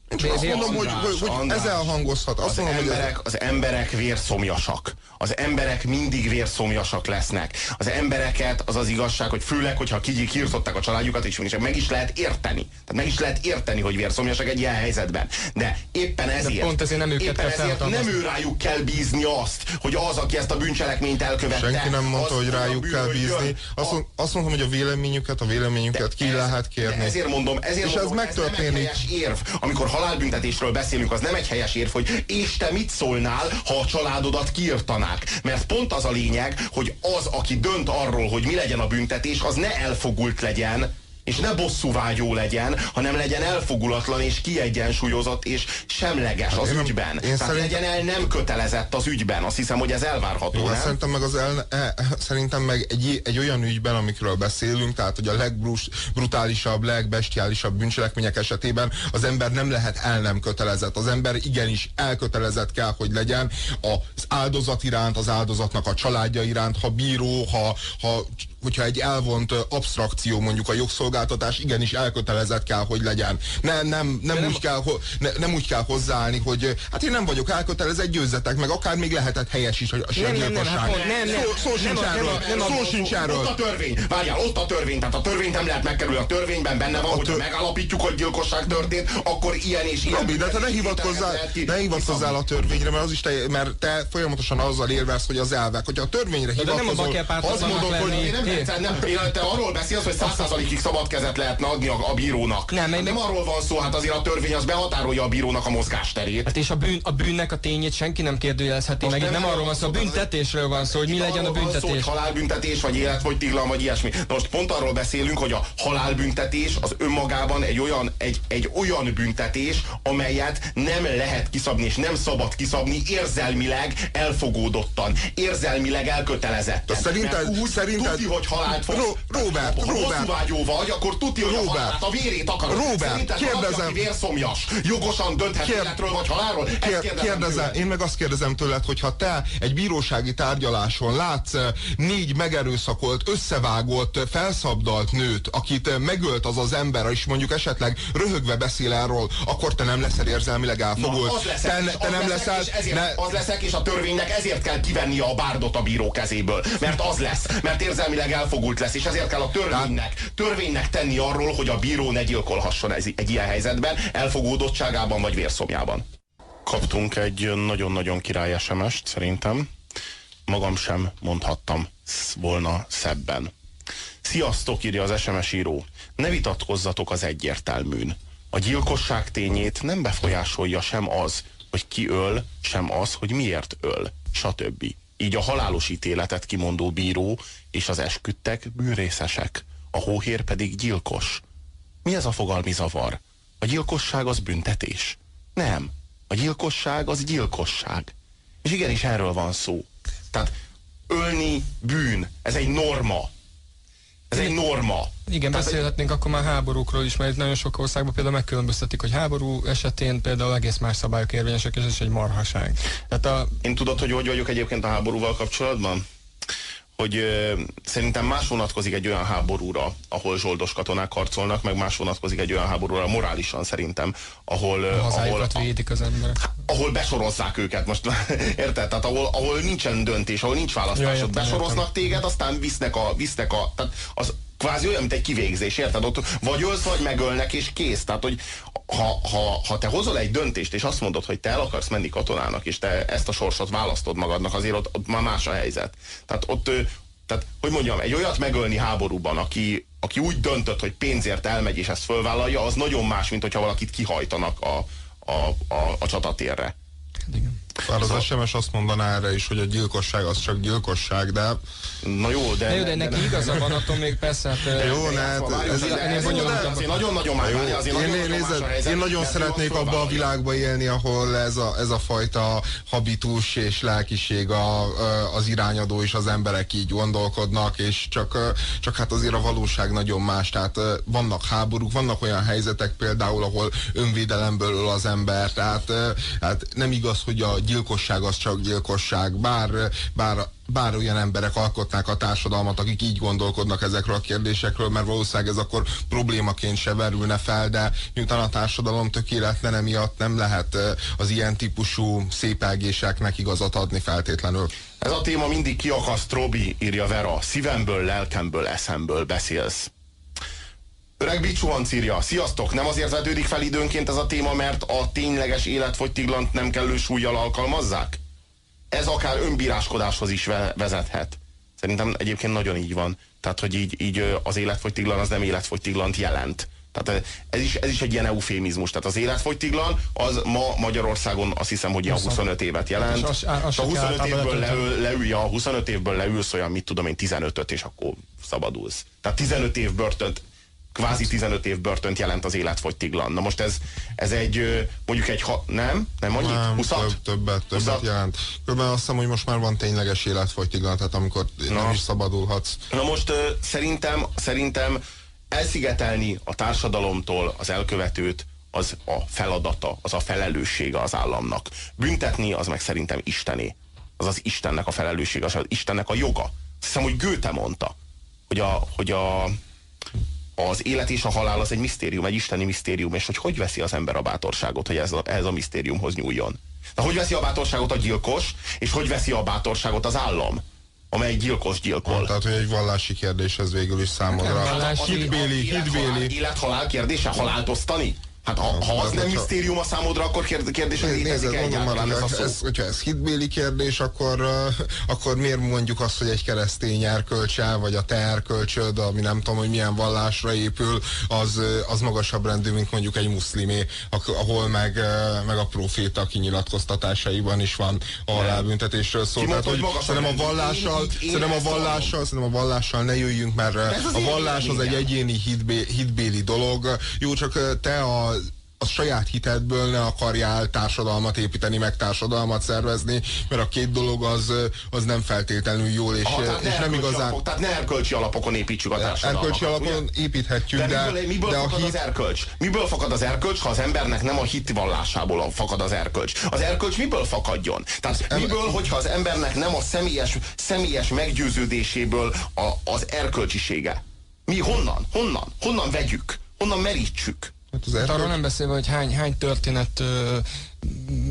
Én csak azt mondom, hogy, hogy, hogy András. ez elhangozhat. Azt Az mondom, hogy ez, emberek, az emberek vérszomjasak. Az emberek mindig vérszomjasak lesznek. Az embereket, az az igazság, hogy főleg, hogyha ki- kiirtották a családjukat, és meg is lehet érteni. Tehát meg is lehet érteni, hogy vérszomjasak egy ilyen helyzetben. De éppen ezért, pont ezért nem őket éppen ezért nem ő rájuk kell bízni azt, hogy az, aki ezt a bűncselekményt elkövette. senki nem mondta, hogy rájuk kell bízni. Azt, mond, azt mondom, hogy a véleményüket, a véleményüket ki ez- lehet De kérni. ezért mondom, ezért És mondom, ez hogy ez nem megtörténik. érv. Amikor halálbüntetésről beszélünk, az nem egy helyes érv, hogy és te mit szólnál, ha a családodat kiirtanák. Mert pont az a lényeg, hogy az, aki dönt arról, hogy mi legyen a büntetés, az ne elfogult legyen, és ne bosszúvágyó legyen, hanem legyen elfogulatlan és kiegyensúlyozott és semleges az Hát én nem- ügyben. én Tehát szerint- legyen el nem kötelezett az ügyben. Azt hiszem, hogy ez elvárható, Jó, nem? szerintem meg, az el, e, szerintem meg egy, egy olyan ügyben, amikről beszélünk, tehát hogy a legbrutálisabb, legbestiálisabb bűncselekmények esetében az ember nem lehet el nem kötelezett. Az ember igenis elkötelezett kell, hogy legyen az áldozat iránt, az áldozatnak a családja iránt, ha bíró, ha, ha hogyha egy elvont abstrakció mondjuk a jogszolgáltatás, igenis elkötelezett kell, hogy legyen. Ne, nem, nem, úgy kell, ho- ne, nem úgy kell hozzáállni, hogy hát én nem vagyok elkötelezett, győzzetek meg, akár még lehetett helyes is a a nem, nem, sérgyilkosság. hát nem, nem, Szó, nem, sincs nem, erről, nem, nem, szó nem, sincs Ott erről. a törvény. Várjál, ott a törvény. Tehát a törvényt nem lehet megkerülni. A törvényben benne van, hogy megállapítjuk, hogy gyilkosság történt, akkor ilyen és ilyen. Robi, de te ne hivatkozzál, ne hivatkozzál a törvényre, mert az is te, mert te folyamatosan azzal érvelsz, hogy az elvek. Hogyha a törvényre nem hivatkozol, azt mondod, hogy nem, nem, nem, én- te arról beszélsz, hogy 100%-ig szabad kezet lehetne adni a, a bírónak. Nem, hát nem arról van szó, hát azért a törvény az behatárolja a bírónak a mozgásterét. Hát és a, bűn, a bűnnek a tényét senki nem kérdőjelezheti Most meg. Nem nem arról van szó, a büntetésről van szó, hogy mi legyen a van Szó, hogy büntetés. halálbüntetés, vagy életfogytiglan, vagy ilyesmi. Na most pont arról beszélünk, hogy a halálbüntetés az önmagában egy olyan, egy, egy olyan büntetés, amelyet nem lehet kiszabni, és nem szabad kiszabni érzelmileg elfogódottan, érzelmileg elkötelezetten. De szerinted- úgy szerinted- tuti, hogy halált fogsz. Ro- Robert, ha Robert. bosszúvágyó vagy, akkor tuti, hogy Robert. a halált, a vérét akarod. Robert, Szerinted valaki, kérdezem. aki vérszomjas, jogosan dönthet Kér- életről vagy halálról? Kér, kérdezem kérdezem, én meg azt kérdezem tőled, hogy ha te egy bírósági tárgyaláson látsz eh, négy megerőszakolt, összevágott, eh, felszabdalt nőt, akit eh, megölt az az ember, és mondjuk esetleg röhögve beszél erről, akkor te nem leszel érzelmileg elfogult. Na, az leszek, te, te az nem leszek, leszel... és ezért, ne, az leszek, és a törvénynek ezért kell kivennie a bárdot a bíró kezéből. Mert az lesz, mert érzelmileg elfogult lesz, és ezért kell a törvénynek, törvénynek tenni arról, hogy a bíró ne gyilkolhasson ez, egy ilyen helyzetben, elfogódottságában vagy vérszomjában. Kaptunk egy nagyon-nagyon király SMS-t szerintem. Magam sem mondhattam volna szebben. Sziasztok, írja az SMS író. Ne vitatkozzatok az egyértelműn. A gyilkosság tényét nem befolyásolja sem az, hogy ki öl, sem az, hogy miért öl, stb. Így a halálos ítéletet kimondó bíró és az esküdtek bűnrészesek, a hóhér pedig gyilkos. Mi ez a fogalmi zavar? A gyilkosság az büntetés? Nem. A gyilkosság az gyilkosság. És igenis erről van szó. Tehát ölni bűn. Ez egy norma. Ez egy norma. Igen, Tehát beszélhetnénk akkor már háborúkról is, mert nagyon sok országban például megkülönböztetik, hogy háború esetén például egész más szabályok érvényesek, és ez is egy marhaság. Tehát a... Én tudod, hogy hogy vagyok egyébként a háborúval kapcsolatban? Hogy ö, szerintem más vonatkozik egy olyan háborúra, ahol zsoldos katonák harcolnak, meg más vonatkozik egy olyan háborúra morálisan szerintem, ahol... A ahol, védik az emberek. Ahol besorozzák őket, most érted? Tehát ahol, ahol nincsen döntés, ahol nincs választás, ja, besoroznak értem. téged, aztán visznek a, visznek a tehát az kvázi olyan, mint egy kivégzés, érted? Ott vagy ölsz, vagy megölnek, és kész. Tehát, hogy ha, ha, ha te hozol egy döntést, és azt mondod, hogy te el akarsz menni katonának, és te ezt a sorsot választod magadnak, azért ott, ott már más a helyzet. Tehát ott, tehát, hogy mondjam, egy olyat megölni háborúban, aki, aki úgy döntött, hogy pénzért elmegy és ezt fölvállalja, az nagyon más, mint hogyha valakit kihajtanak a, a, a, a csatatérre. Igen. Bár az SMS azt mondaná erre is, hogy a gyilkosság az csak gyilkosság, de... Na jó, de... jó, de neki igaza van, attól még persze, hát... Jó, ne, hát ez, ez nagyon-nagyon más, én, én nagyon szeretnék abba a világba élni, ahol ez a, ez a fajta habitus és lelkiség a, az irányadó, és az emberek így gondolkodnak, és csak, csak hát azért a valóság nagyon más, tehát vannak háborúk, vannak olyan helyzetek például, ahol önvédelemből öl az ember, tehát hát nem igaz, hogy a gyilkosság az csak gyilkosság, bár, bár, bár olyan emberek alkotnák a társadalmat, akik így gondolkodnak ezekről a kérdésekről, mert valószínűleg ez akkor problémaként se verülne fel, de miután a társadalom tökéletlen emiatt nem lehet az ilyen típusú szépelgéseknek igazat adni feltétlenül. Ez a téma mindig kiakaszt, Robi, írja Vera. Szívemből, lelkemből, eszemből beszélsz. Öreg Bicsuhanc írja, sziasztok, nem azért vetődik fel időnként ez a téma, mert a tényleges életfogytiglant nem kellő súlyjal alkalmazzák? Ez akár önbíráskodáshoz is vezethet. Szerintem egyébként nagyon így van. Tehát, hogy így, így az életfogytiglan az nem életfogytiglant jelent. Tehát ez is, ez is egy ilyen eufémizmus. Tehát az életfogytiglan az ma Magyarországon azt hiszem, hogy ilyen 25 évet jelent. És, az, az a 25 évből leül, leülja, a 25 évből leülsz olyan, mit tudom én, 15-öt, és akkor szabadulsz. Tehát 15 év börtönt kvázi 15 év börtönt jelent az életfogytiglan. Na most ez, ez egy, mondjuk egy, ha, nem? Nem annyit? Nem, 20 több, többet, többet 20 jelent. Körülbelül azt hiszem, hogy most már van tényleges életfogytiglan, tehát amikor Na. nem is szabadulhatsz. Na most szerintem, szerintem elszigetelni a társadalomtól az elkövetőt, az a feladata, az a felelőssége az államnak. Büntetni az meg szerintem Istené. Az az Istennek a felelőssége, az, az Istennek a joga. Azt hiszem, hogy Goethe mondta, hogy a, hogy a az élet és a halál az egy misztérium, egy isteni misztérium, és hogy hogy veszi az ember a bátorságot, hogy ez a, ez a misztériumhoz nyúljon. De hogy veszi a bátorságot a gyilkos, és hogy veszi a bátorságot az állam? amely gyilkos gyilkol. Tehát, hogy egy vallási kérdés ez végül is számodra. Hitbéli, hitbéli. Élet-halál kérdése, halált osztani? Hát ha, ha az nem misztérium a számodra, akkor kérdés, hogy létezik -e egyáltalán ez a szó? Ez, hogyha ez hitbéli kérdés, akkor, akkor miért mondjuk azt, hogy egy keresztény erkölcse, vagy a te erkölcsöd, ami nem tudom, hogy milyen vallásra épül, az, az magasabb rendű, mint mondjuk egy muszlimé, ahol meg, meg a proféta kinyilatkoztatásaiban is van a halálbüntetésről szó. Tehát, hogy, hogy szerintem a vallással, szerintem a vallással, szerintem a vallással ne jöjjünk, mert a vallás az egy egyéni hitbé, hitbéli dolog. Jó, csak te a a saját hitedből ne akarjál társadalmat építeni, meg társadalmat szervezni, mert a két dolog az, az nem feltétlenül jól, és, Aha, és nem igazán... Alapok, tehát ne erkölcsi alapokon építsük a társadalmat. Erkölcsi alapon ugye? építhetjük, de... de miből, miből de fakad a hit... az erkölcs? Miből fakad az erkölcs, ha az embernek nem a hit vallásából fakad az erkölcs? Az erkölcs miből fakadjon? Tehát em... miből, hogyha az embernek nem a személyes, személyes meggyőződéséből a, az erkölcsisége? Mi honnan? Honnan? Honnan vegyük? Honnan merítsük? Hát, az hát arról nem beszélve, hogy hány, hány történet ö,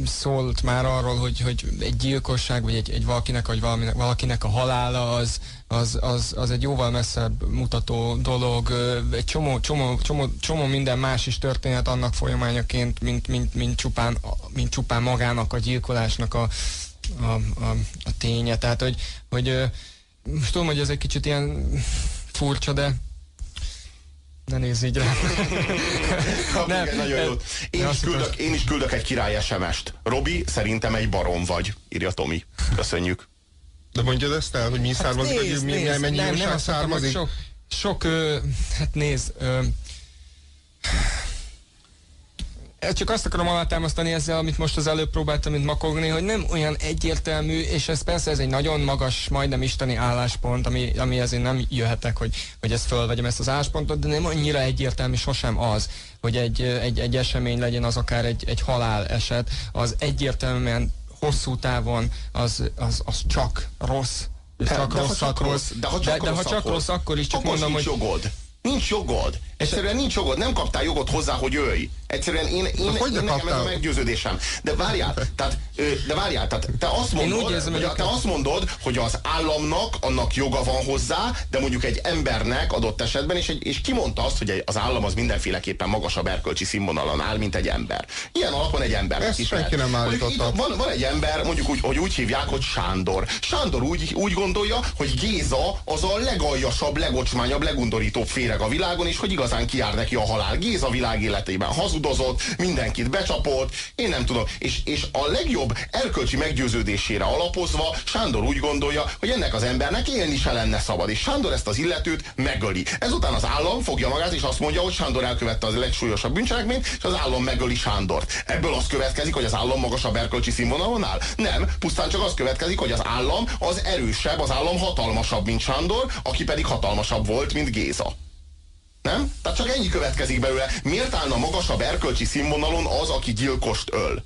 szólt már arról, hogy, hogy egy gyilkosság, vagy egy, egy valakinek, vagy valaminek, valakinek a halála az, az, az, az egy jóval messzebb mutató dolog. Egy csomó, csomó, csomó, csomó minden más is történhet annak folyamányaként, mint, mint, mint, csupán, mint csupán magának a gyilkolásnak a, a, a, a ténye. Tehát, hogy, hogy most tudom, hogy ez egy kicsit ilyen furcsa, de Ne nézz így rá. nem, Igen, nagyon jó. Én is, küldök, én is küldök egy király SMS-t. Robi, szerintem egy barom vagy, írja Tomi. Köszönjük. De mondjad ezt el, hogy mi hát származik, nézd, hogy nézd, mennyi nem, nem származik? Sok, sok ö, hát nézd, ö, csak azt akarom alátámasztani ezzel, amit most az előbb próbáltam mint makogni, hogy nem olyan egyértelmű, és ez persze ez egy nagyon magas, majdnem isteni álláspont, ami, ami azért nem jöhetek, hogy, hogy ezt fölvegyem ezt az álláspontot, de nem annyira egyértelmű sosem az, hogy egy, egy, egy esemény legyen az akár egy, egy halál eset, az egyértelműen hosszú távon az, az, az csak rossz, csak de, rossz, csak rossz, de ha csak, de, rossz, de ha csak rossz, akkor is csak mondom, hogy... jogod. Nincs jogod. Egyszerűen nincs jogod, nem kaptál jogot hozzá, hogy ölj. Egyszerűen én, én, én, én nekem ez a meggyőződésem. De várjál, tehát, de várjál, tehát te azt mondod, úgy érzem, hogy te azt mondod, hogy az államnak annak joga van hozzá, de mondjuk egy embernek adott esetben, és, egy, és ki mondta azt, hogy az állam az mindenféleképpen magasabb erkölcsi színvonalon áll, mint egy ember. Ilyen alapon egy ember. Ezt is senki nem állította. Van, van egy ember, mondjuk úgy, hogy úgy hívják, hogy Sándor. Sándor úgy, úgy gondolja, hogy Géza az a legaljasabb, legocsmányabb, legundorítóbb féreg a világon, és hogy igazán kiár neki a halál. Géza világ életében hazudozott, mindenkit becsapott, én nem tudom. És, és a legjobb erkölcsi meggyőződésére alapozva Sándor úgy gondolja, hogy ennek az embernek élni se lenne szabad. És Sándor ezt az illetőt megöli. Ezután az állam fogja magát, és azt mondja, hogy Sándor elkövette az legsúlyosabb bűncselekményt, és az állam megöli Sándort. Ebből az következik, hogy az állam magasabb erkölcsi színvonalon áll? Nem, pusztán csak az következik, hogy az állam az erősebb, az állam hatalmasabb, mint Sándor, aki pedig hatalmasabb volt, mint Géza. Nem? Tehát csak ennyi következik belőle. Miért állna magasabb erkölcsi színvonalon az, aki gyilkost öl?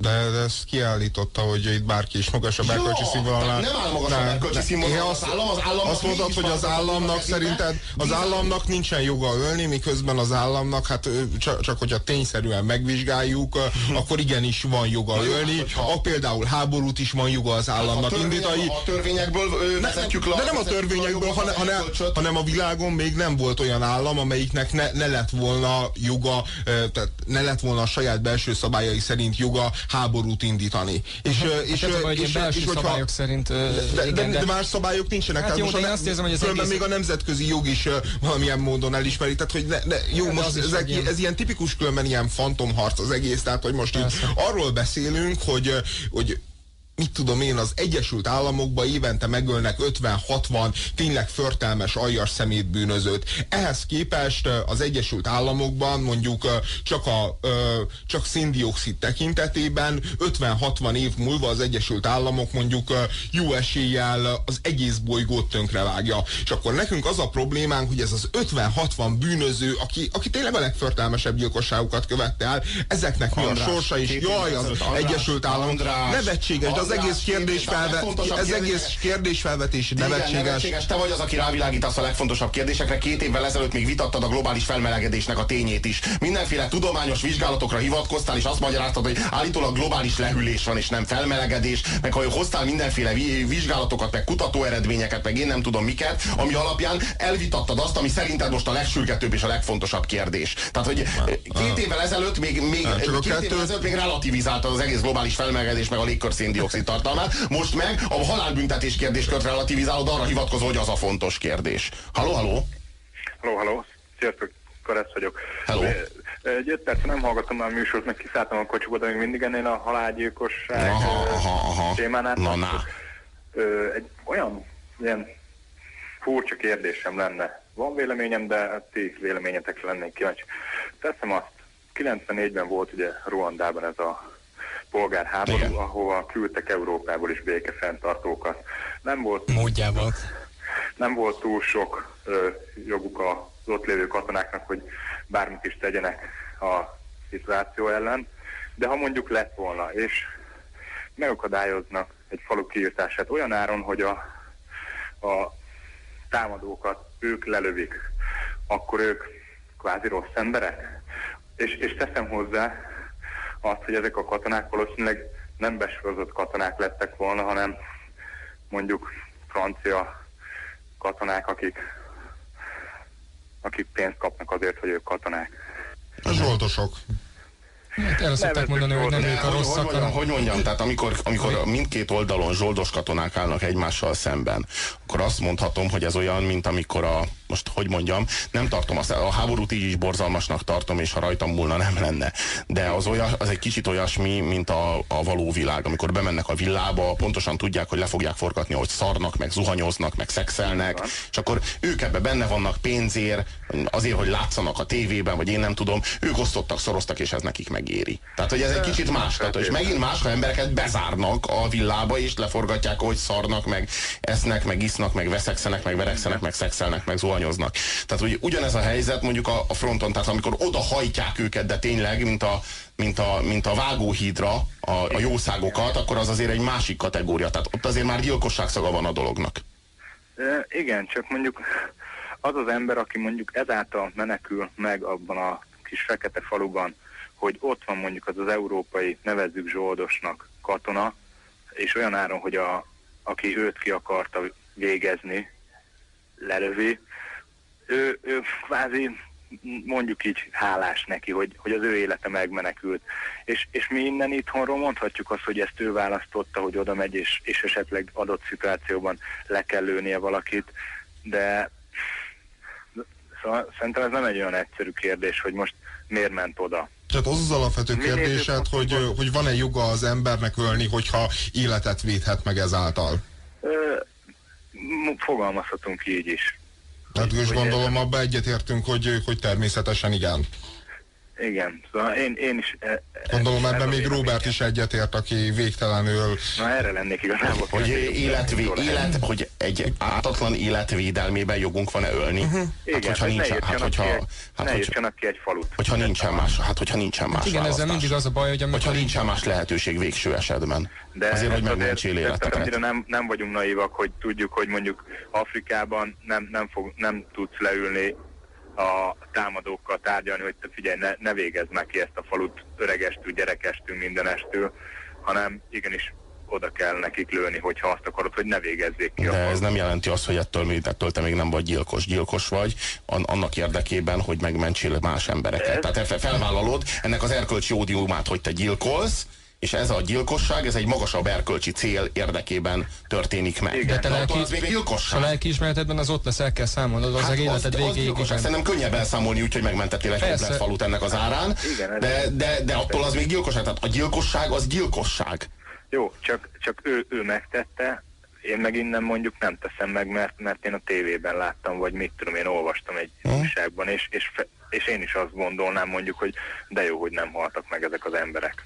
De, ezt kiállította, hogy itt bárki is magasabb erkölcsi színvonalán. Nem áll magasabb erkölcsi színvonalán. Az, állam, az államnak azt mondod, hogy az államnak szerinted az államnak nincsen joga ölni, miközben az államnak, hát csak, csak hogyha tényszerűen megvizsgáljuk, akkor igenis van joga ölni. Hogyha... A, például háborút is van joga az államnak hát indítani. A törvényekből vezetjük le. De nem a törvényekből, hanem, hanem, hanem a világon még nem volt olyan állam, amelyiknek ne, ne lett volna joga, tehát ne lett volna a saját belső szabályai szerint joga háborút indítani. És, hát és, a és, és, és, és szabályok szerint... De, igen, de, de, más szabályok nincsenek. Hát jó, de azt érzem, hogy az egész... még a nemzetközi jog is valamilyen módon elismeri. Tehát, hogy ne, ne, jó, de most ez, ez, ez ilyen tipikus különben ilyen fantomharc az egész, tehát, hogy most így arról beszélünk, hogy, hogy mit tudom én, az Egyesült Államokban évente megölnek 50-60 tényleg förtelmes aljas szemétbűnözőt. Ehhez képest az Egyesült Államokban mondjuk csak a csak széndiokszid tekintetében 50-60 év múlva az Egyesült Államok mondjuk jó eséllyel az egész bolygót tönkrevágja. És akkor nekünk az a problémánk, hogy ez az 50-60 bűnöző, aki, aki tényleg a legförtelmesebb gyilkosságokat követte el, ezeknek mi a sorsa, és jaj, az Egyesült Államok nevetséges, de az egész kérdésfelve, ez egész kérdésfelvetés nevetséges. Te vagy az, aki rávilágítasz a legfontosabb kérdésekre. Két évvel ezelőtt még vitattad a globális felmelegedésnek a tényét is. Mindenféle tudományos vizsgálatokra hivatkoztál, és azt magyaráztad, hogy állítólag globális lehűlés van, és nem felmelegedés, meg ha hoztál mindenféle vizsgálatokat, meg kutatóeredményeket, meg én nem tudom miket, ami alapján elvitattad azt, ami szerinted most a legsürgetőbb és a legfontosabb kérdés. Tehát, hogy két évvel ezelőtt még, még, két évvel ezelőtt még relativizáltad az egész globális felmelegedés, meg a légkör széndiokszid tartalmát, most meg a halálbüntetés kérdéskört relativizálod, arra hivatkozol, hogy az a fontos kérdés. Haló, haló? Haló, haló. Sziasztok, Karesz vagyok. Hello. Egy öt perc nem hallgattam már a műsort, meg kiszálltam a kocsiba, de még mindig ennél a halálgyilkosság aha, aha, aha. témánál. Na, na. Egy olyan ilyen furcsa kérdésem lenne. Van véleményem, de ti véleményetekre lennék kíváncsi. Teszem azt, 94-ben volt ugye Ruandában ez a polgárháború, Igen. ahova küldtek Európából is békefenntartókat. Nem volt... Módjával. Nem volt túl sok ö, joguk az ott lévő katonáknak, hogy bármit is tegyenek a szituáció ellen, de ha mondjuk lett volna, és megakadályoznak egy falu kiirtását olyan áron, hogy a, a támadókat ők lelövik, akkor ők kvázi rossz emberek. És, és teszem hozzá, azt, hogy ezek a katonák valószínűleg nem besorozott katonák lettek volna, hanem mondjuk francia katonák, akik, akik pénzt kapnak azért, hogy ők katonák. A zsoldosok. Hát erre szokták mondani, hogy nem ők a rosszak, hogy, mondjam, hanem hogy mondjam, tehát amikor, amikor mindkét oldalon zsoldos katonák állnak egymással szemben, akkor azt mondhatom, hogy ez olyan, mint amikor a, most hogy mondjam, nem tartom azt, a háborút így is borzalmasnak tartom, és ha rajtam múlna nem lenne. De az, olyan, az egy kicsit olyasmi, mint a, a való világ, amikor bemennek a villába, pontosan tudják, hogy le fogják forgatni, hogy szarnak, meg zuhanyoznak, meg szexelnek, és akkor ők ebbe benne vannak pénzért, azért, hogy látszanak a tévében, vagy én nem tudom, ők osztottak, szoroztak, és ez nekik megéri. Tehát, hogy ez egy kicsit más. Tehát, és megint más, ha embereket bezárnak a villába, és leforgatják, hogy szarnak, meg esznek, meg isznak, meg veszekszenek, meg verekszenek, meg szexelnek, meg zuhanyoznak. Tehát, hogy ugyanez a helyzet mondjuk a, a fronton, tehát amikor oda hajtják őket, de tényleg, mint a, mint a, mint a vágóhídra a, a jószágokat, akkor az azért egy másik kategória. Tehát ott azért már gyilkosság szaga van a dolognak. Igen, csak mondjuk az az ember, aki mondjuk ezáltal menekül meg abban a kis fekete faluban, hogy ott van mondjuk az az európai, nevezzük zsoldosnak katona, és olyan áron, hogy a, aki őt ki akarta végezni, lelövi, ő, ő kvázi mondjuk így hálás neki, hogy, hogy az ő élete megmenekült. És, és mi innen itthonról mondhatjuk azt, hogy ezt ő választotta, hogy oda megy, és, és esetleg adott szituációban le kell lőnie valakit, de szóval szerintem ez nem egy olyan egyszerű kérdés, hogy most miért ment oda. Tehát az az alapvető kérdésed, hogy, hogy- van-e joga az embernek ölni, hogyha életet védhet meg ezáltal? Fogalmazhatunk így is. Tehát most gondolom abba egyetértünk, hogy, hogy természetesen igen. Igen, szóval én, én is... e- e- Gondolom ez ebben a még véleményem. Robert is egyetért, aki végtelenül Na erre lennék igazából. Hogy, életvé, élet, hogy egy ártatlan élet védelmében jogunk van-e ölni? Igen, Hát, hogyha hogy nincsen, hát, hogyha, ki hát, ne hogyha, írtsanak ki egy falut. hogyha nincsen más, hát hogyha nincsen más Hát igen, ezzel mindig az a baj, hogy Hogyha nincsen más lehetőség végső esetben. De azért, hogy megmentsél életeket. nem, nem vagyunk naivak, hogy tudjuk, hogy mondjuk Afrikában nem, nem, fog, nem tudsz leülni a támadókkal tárgyalni, hogy te figyelj, ne, ne végezd meg ki ezt a falut öregestül, gyerekestül, mindenestül, hanem igenis oda kell nekik lőni, hogyha azt akarod, hogy ne végezzék ki a De ez falut. nem jelenti azt, hogy ettől, ettől te még nem vagy gyilkos. Gyilkos vagy an- annak érdekében, hogy megmentsél más embereket. Tehát te felvállalod ennek az erkölcsi ódiumát, hogy te gyilkolsz, és ez a gyilkosság, ez egy magasabb erkölcsi cél érdekében történik meg. Igen. De te lelki, az még a gyilkosság. lelkiismeretedben az ott lesz, el kell számolnod, az, az életed az, az végéig gyilkosság. igen. Szerintem könnyebb elszámolni úgy, hogy megmentettél egy komplet falut ennek az árán, Igen, de, de, de attól az még gyilkosság. Tehát a gyilkosság az gyilkosság. Jó, csak, csak ő, ő megtette, én meg innen mondjuk nem teszem meg, mert, mert én a tévében láttam, vagy mit tudom, én olvastam egy Hm. újságban, és, és, fe, és én is azt gondolnám mondjuk, hogy de jó, hogy nem haltak meg ezek az emberek.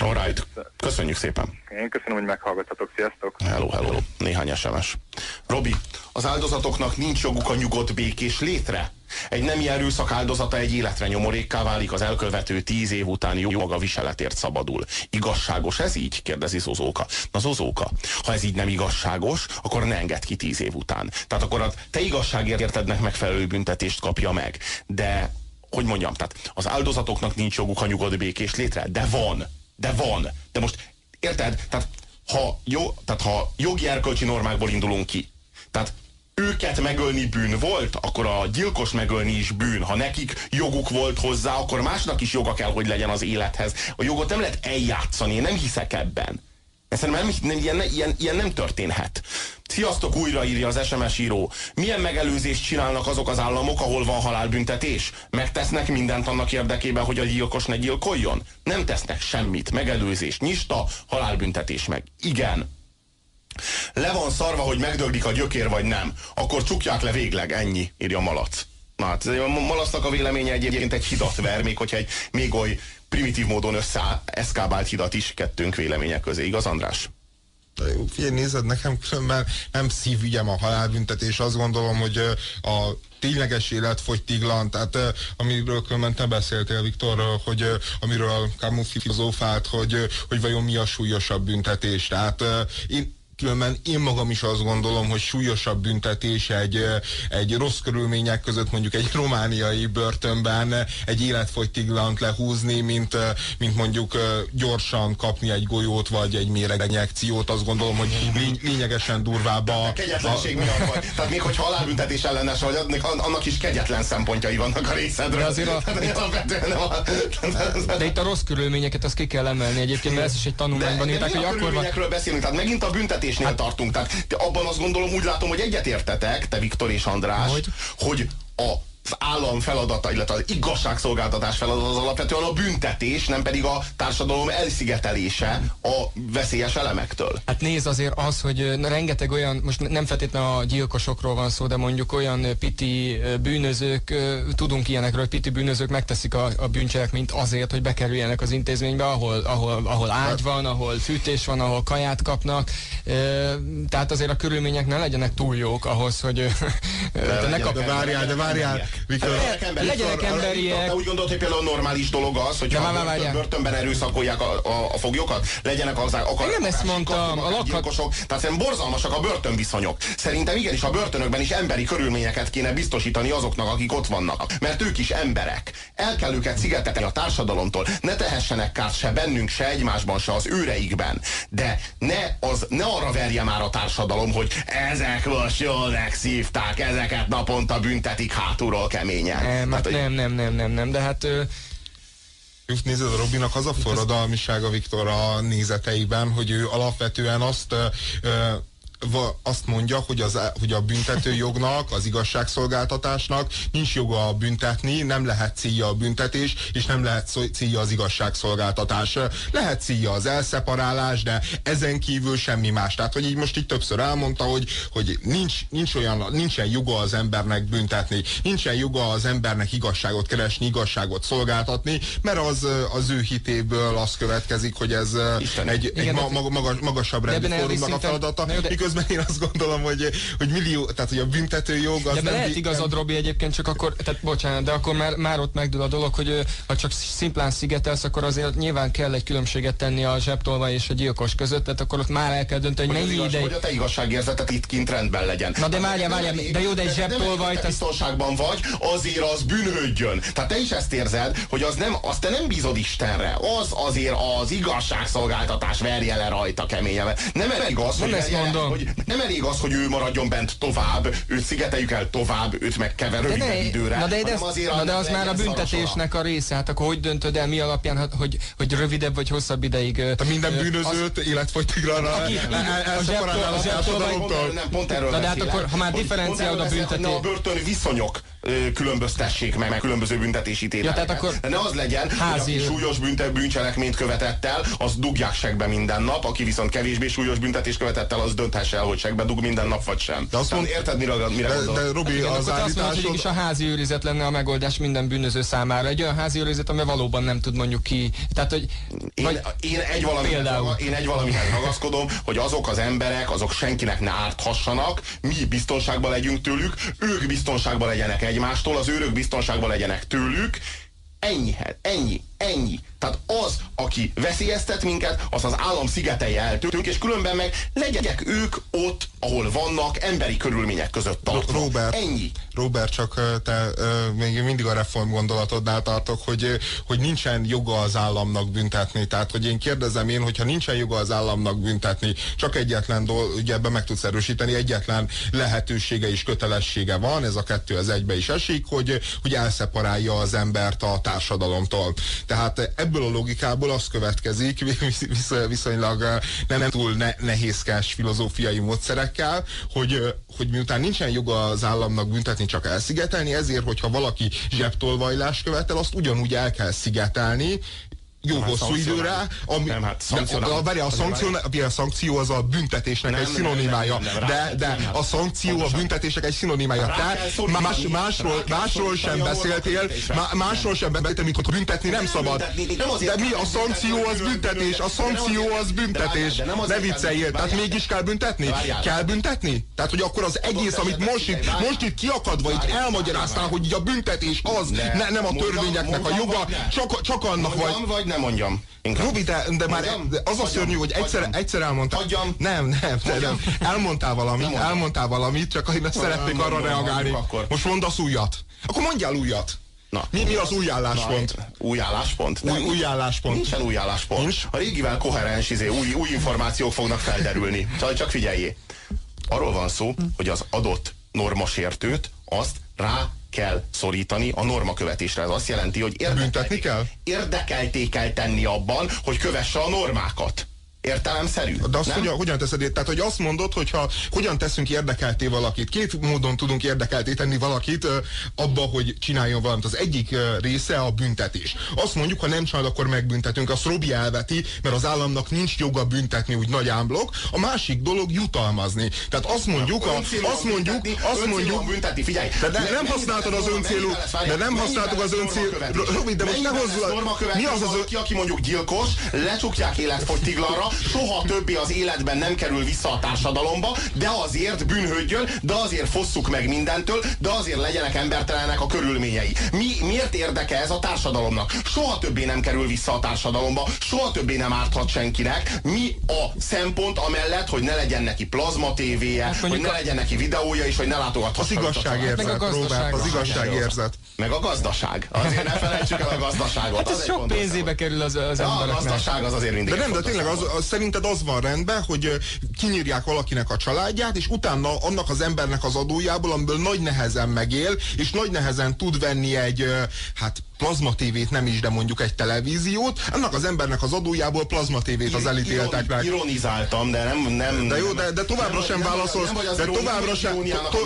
Alright. Köszönjük szépen. Én köszönöm, hogy meghallgattatok, sziasztok! Hello, hello. Néhány SMS. Robi, az áldozatoknak nincs joguk a nyugodt békés létre? Egy nemi erőszak áldozata egy életre nyomorékká válik, az elkövető tíz év után jó maga viseletért szabadul. Igazságos ez így? kérdezi Zozóka. Na Zozóka, ha ez így nem igazságos, akkor ne engedd ki tíz év után. Tehát akkor a te igazságértednek megfelelő büntetést kapja meg. De, hogy mondjam, tehát az áldozatoknak nincs joguk a nyugodt békés létre, de van. De van. De most, érted? Tehát ha, jó, tehát ha jogi erkölcsi normákból indulunk ki, tehát őket megölni bűn volt, akkor a gyilkos megölni is bűn. Ha nekik joguk volt hozzá, akkor másnak is joga kell, hogy legyen az élethez. A jogot nem lehet eljátszani, én nem hiszek ebben. Ezt szerintem nem, nem, ilyen, ilyen, ilyen nem történhet. Sziasztok, újra írja az SMS író. Milyen megelőzést csinálnak azok az államok, ahol van halálbüntetés? Megtesznek mindent annak érdekében, hogy a gyilkos ne gyilkoljon? Nem tesznek semmit. Megelőzés, nyista, halálbüntetés meg. Igen. Le van szarva, hogy megdöglik a gyökér, vagy nem. Akkor csukják le végleg, ennyi, írja Malac. Na hát a Malacnak a véleménye egyébként egy hidat ver, még hogyha egy még oly primitív módon összeeszkábált hidat is kettőnk véleménye közé. Igaz, András? Figyelj, nézed, nekem különben nem szívügyem a halálbüntetés. Azt gondolom, hogy a tényleges életfogytiglan, tehát amiről különben te beszéltél, Viktor, hogy amiről Camus filozófált, hogy, hogy vajon mi a súlyosabb büntetés. Tehát én különben én magam is azt gondolom, hogy súlyosabb büntetés egy, egy rossz körülmények között mondjuk egy romániai börtönben egy életfogytiglant lehúzni, mint, mint mondjuk gyorsan kapni egy golyót vagy egy méreginjekciót. Azt gondolom, hogy lény, lényegesen durvább a... Kegyetlenség a... miatt vagy. Tehát még hogyha halálbüntetés ellenes vagy, annak is kegyetlen szempontjai vannak a részedről. De azért a... De itt a rossz körülményeket azt ki kell emelni egyébként, mert ez is egy tanulmányban írták, hogy akkor van... beszélünk, tehát megint a büntetésnél hát... tartunk. Tehát abban azt gondolom, úgy látom, hogy egyetértetek, te Viktor és András, hogy, hogy a állam feladata, illetve az igazságszolgáltatás feladata az alapvetően a büntetés, nem pedig a társadalom elszigetelése a veszélyes elemektől. Hát nézd azért az, hogy rengeteg olyan, most nem feltétlenül a gyilkosokról van szó, de mondjuk olyan piti bűnözők, tudunk ilyenekről, hogy piti bűnözők megteszik a, a bűncselekményt azért, hogy bekerüljenek az intézménybe, ahol, ahol, ahol ágy van, ahol fűtés van, ahol kaját kapnak. Tehát azért a körülmények ne legyenek túl jók ahhoz, hogy de, de ne kap... De várjál, de várjál, Viktor, legyenek, ember, legyenek emberiek. Úgy gondolod, hogy például normális dolog az, hogy börtön, börtönben erőszakolják a, a, a foglyokat, legyenek az akar, nem ezt mondtam, a lakhat... Tehát szerintem borzalmasak a börtönviszonyok. Szerintem igenis a börtönökben is emberi körülményeket kéne biztosítani azoknak, akik ott vannak. Mert ők is emberek. El kell őket szigetelni a társadalomtól. Ne tehessenek kárt se bennünk, se egymásban, se az őreikben. De ne, az, ne arra verje már a társadalom, hogy ezek most jól megszívták, ezeket naponta büntetik hátulról keményen. Nem, hát, nem, nem, nem, nem, nem, de hát... Ö... Nézed, a Robinak az a forradalmisága Viktor a nézeteiben, hogy ő alapvetően azt ö, azt mondja, hogy, az, hogy a büntetőjognak, az igazságszolgáltatásnak nincs joga büntetni, nem lehet célja a büntetés, és nem lehet célja az igazságszolgáltatás. Lehet célja az elszeparálás, de ezen kívül semmi más. Tehát, hogy így most így többször elmondta, hogy, hogy nincs, nincs olyan, nincsen joga az embernek büntetni, nincsen joga az embernek igazságot keresni, igazságot szolgáltatni, mert az, az ő hitéből az következik, hogy ez Isten. egy, egy ma, magas, magasabb rendű fórumnak a feladata. De közben én azt gondolom, hogy, hogy millió, tehát hogy a büntető jog az de nem... lehet igazad, Robi, egyébként csak akkor, tehát bocsánat, de akkor már, már ott megdől a dolog, hogy ha csak szimplán szigetelsz, akkor azért nyilván kell egy különbséget tenni a zsebtolva és a gyilkos között, tehát akkor ott már el kell dönteni, hogy, hogy mennyi ideig... Hogy a te igazságérzetet itt kint rendben legyen. Na de várjál, várjál, de jó, de egy zsebtolvajt... Te biztonságban vagy, azért az bűnhődjön. Tehát te is ezt érzed, hogy az nem, azt te nem bízod Istenre, az azért az igazságszolgáltatás verje le rajta keményen. Nem elég az, nem hogy, ezt mondom. Hogy nem elég az, hogy ő maradjon bent tovább, őt szigeteljük el tovább, őt meg kever rövidebb de időre. Na de, de, ez, azért na de az már a büntetésnek a része. Hát akkor hogy döntöd el, mi alapján, hogy, hogy rövidebb vagy hosszabb ideig... Te minden bűnözőt az... életfogytiglanra Nem, pont erről Na de hát akkor, ha már differenciálod a büntetés... a börtön viszonyok különböztessék meg, meg különböző büntetési tételeket. Ja, tehát akkor De ne az legyen, házi... hogy aki súlyos bünte, bűncselekményt követett el, az dugják segbe minden nap, aki viszont kevésbé súlyos büntetés követett el, az dönthesse el, hogy segbe dug minden nap, vagy sem. De azt mond, érted, mire, mire de, de Robi, hát, az azt mondod, hogy is a házi őrizet lenne a megoldás minden bűnöző számára. Egy olyan házi őrizet, ami valóban nem tud mondjuk ki. Tehát, hogy, én, vagy, én, egy valamihez, én egy valamihez ragaszkodom, hogy azok az emberek, azok senkinek ne árthassanak, mi biztonságban legyünk tőlük, ők biztonságban legyenek egymástól, az őrök biztonságban legyenek tőlük, ennyihez, ennyi, ennyi. Tehát az, aki veszélyeztet minket, az az állam szigetei el tőlünk, és különben meg legyenek ők ott, ahol vannak, emberi körülmények között tartva. Robert, Ennyi. Robert, csak te még mindig a reform gondolatodnál tartok, hogy, hogy nincsen joga az államnak büntetni. Tehát, hogy én kérdezem én, hogyha nincsen joga az államnak büntetni, csak egyetlen dolog, ugye ebben meg tudsz erősíteni, egyetlen lehetősége és kötelessége van, ez a kettő az egybe is esik, hogy, hogy elszeparálja az embert a társadalomtól. Tehát ebből a logikából az következik, viszonylag nem, nem túl ne, nehézkes filozófiai módszerekkel, hogy, hogy miután nincsen joga az államnak büntetni, csak elszigetelni, ezért, hogyha valaki zsebtolvajlást követel, azt ugyanúgy el kell szigetelni, jó nem, hosszú időre, ami, nem, hát a, a, a, szankció, a szankció az a büntetésnek nem, egy szinonimája, nem, nem, de, de a szankció a büntetésnek egy szinonimája. Te más, másról, másról sem beszéltél, másról sem beszéltél, mint hogy büntetni nem szabad. De mi a szankció az büntetés, a szankció az büntetés. Ne vicceljél, tehát mégis kell büntetni? Kell büntetni? Tehát, hogy akkor az egész, amit most itt, most itt kiakadva, itt elmagyaráztál, hogy a büntetés az, nem a törvényeknek a joga, csak annak vagy nem mondjam. Inkább. Robi, de, de már Hagyjam? de az a szörnyű, hogy egyszer, egyszer elmondtál. Hagyjam. Nem, nem, de, nem. Elmondtál valamit, nem elmondtál valamit, csak én szeretnék arra reagálni. Akkor. Most mondasz újat. Akkor mondjál újat. Na, mi, mi az új álláspont? Na, új álláspont? Nem, új, új állláspont. Nincsen új álláspont. Nincs? A régivel koherens, izé, új, új információk fognak felderülni. Csak, csak figyeljé. Arról van szó, hogy az adott normasértőt azt rá kell szorítani a normakövetésre. Ez azt jelenti, hogy érdekelté kell? érdekelté kell tenni abban, hogy kövesse a normákat értelemszerű. De azt hogyan, hogyan teszed? Tehát, hogy azt mondod, hogyha hogyan teszünk érdekelté valakit, két módon tudunk érdekelté tenni valakit abba, hogy csináljon valamit. Az egyik része a büntetés. Azt mondjuk, ha nem csinálod, akkor megbüntetünk. Azt Robi elveti, mert az államnak nincs joga büntetni úgy nagy ámblok. A másik dolog jutalmazni. Tehát azt mondjuk, a, azt mondjuk, azt mondjuk, büntetni, figyelj. De, de nem használtad az öncélú, de nem használtuk az öncélú. Robi, de most ne hozzá. Mi az az, ki, aki mondjuk gyilkos, lecsukják életfogytiglanra, soha többé az életben nem kerül vissza a társadalomba, de azért bűnhődjön, de azért fosszuk meg mindentől, de azért legyenek embertelenek a körülményei. Mi, miért érdeke ez a társadalomnak? Soha többé nem kerül vissza a társadalomba, soha többé nem árthat senkinek. Mi a szempont amellett, hogy ne legyen neki plazma tévéje, hát hogy ne legyen neki videója, és hogy ne látogathassa az igazságérzet, a az igazságérzet. Meg a gazdaság. Azért ne felejtsük el a gazdaságot. Hát ez sok pénzébe kerül az, az embereknek. A gazdaság az azért mindig De nem, de tényleg az, az, szerinted az van rendben, hogy kinyírják valakinek a családját, és utána annak az embernek az adójából, amiből nagy nehezen megél, és nagy nehezen tud venni egy, hát plazmatévét nem is, de mondjuk egy televíziót, annak az embernek az adójából plazmatévét az elítéltek meg. Ironizáltam, de nem... nem de jó, de, de továbbra sem válaszolsz, de továbbra sem,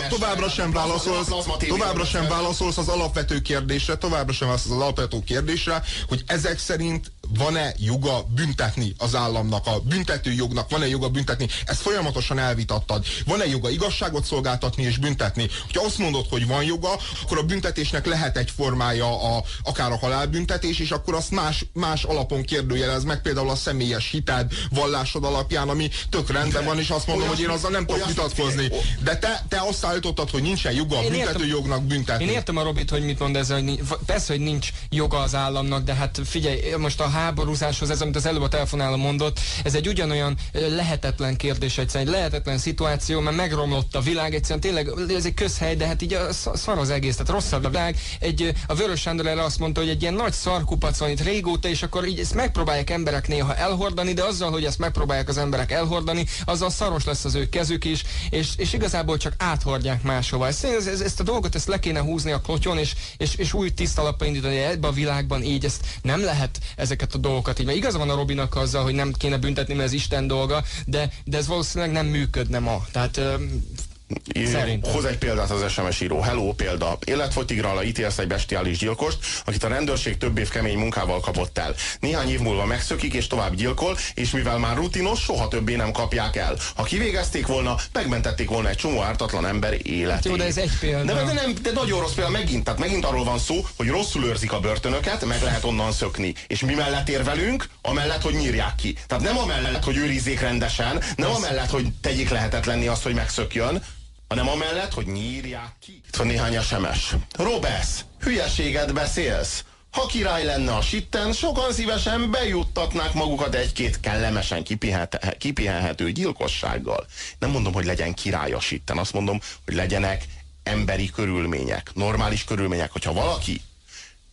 továbbra sem válaszolsz, továbbra sem válaszolsz az alapvető kérdésre, továbbra sem válaszolsz az alapvető kérdésre, hogy ezek szerint van-e joga büntetni az államnak, a büntető jognak van-e joga büntetni, ezt folyamatosan elvitattad. Van-e joga igazságot szolgáltatni és büntetni? Ha azt mondod, hogy van joga, akkor a büntetésnek lehet egy formája a, akár a halálbüntetés, és akkor azt más, más alapon kérdőjelez meg, például a személyes hited, vallásod alapján, ami tök rendben van, és azt mondom, hogy én azzal nem tudok vitatkozni. De te, te azt állítottad, hogy nincsen joga a büntető jognak büntetni. Én értem a Robit, hogy mit mond ez, hogy persze, hogy nincs joga az államnak, de hát figyelj, most a háborúzáshoz, ez amit az előbb a telefonáló mondott, ez egy ugyanolyan lehetetlen kérdés, egyszerűen egy lehetetlen szituáció, mert megromlott a világ, egyszerűen tényleg ez egy közhely, de hát így a szar az egész, tehát rosszabb a világ. Egy, a Vörös Sándor erre azt mondta, hogy egy ilyen nagy szarkupac van itt régóta, és akkor így ezt megpróbálják emberek néha elhordani, de azzal, hogy ezt megpróbálják az emberek elhordani, azzal szaros lesz az ő kezük is, és, és igazából csak áthordják máshova. Ezt, ez, ezt a dolgot ezt le kéne húzni a klotyon, és, és, és új tiszta indítani ebbe a világban így ezt nem lehet ezeket a dolgokat így. Mert igaza van a Robinak azzal, hogy nem kéne büntetni, mert ez Isten dolga, de, de ez valószínűleg nem működne ma. Tehát Szerintem. Hoz egy példát az SMS író. Hello, példa. Életfogytigrala ítélsz egy bestiális gyilkost, akit a rendőrség több év kemény munkával kapott el. Néhány év múlva megszökik és tovább gyilkol, és mivel már rutinos, soha többé nem kapják el. Ha kivégezték volna, megmentették volna egy csomó ártatlan ember életét. Jó, de ez egy példa. De, de, nem, de nagyon rossz példa megint. Tehát megint arról van szó, hogy rosszul őrzik a börtönöket, meg lehet onnan szökni. És mi mellett érvelünk? Amellett, hogy nyírják ki. Tehát nem amellett, hogy őrizzék rendesen, nem amellett, hogy tegyék lehetetlenni azt, hogy megszökjön, hanem amellett, hogy nyírják ki. Itt van néhány SMS. Robesz, hülyeséget beszélsz. Ha király lenne a sitten, sokan szívesen bejuttatnák magukat egy-két kellemesen kipihenhető gyilkossággal. Nem mondom, hogy legyen király a sitten, azt mondom, hogy legyenek emberi körülmények, normális körülmények. Hogyha valaki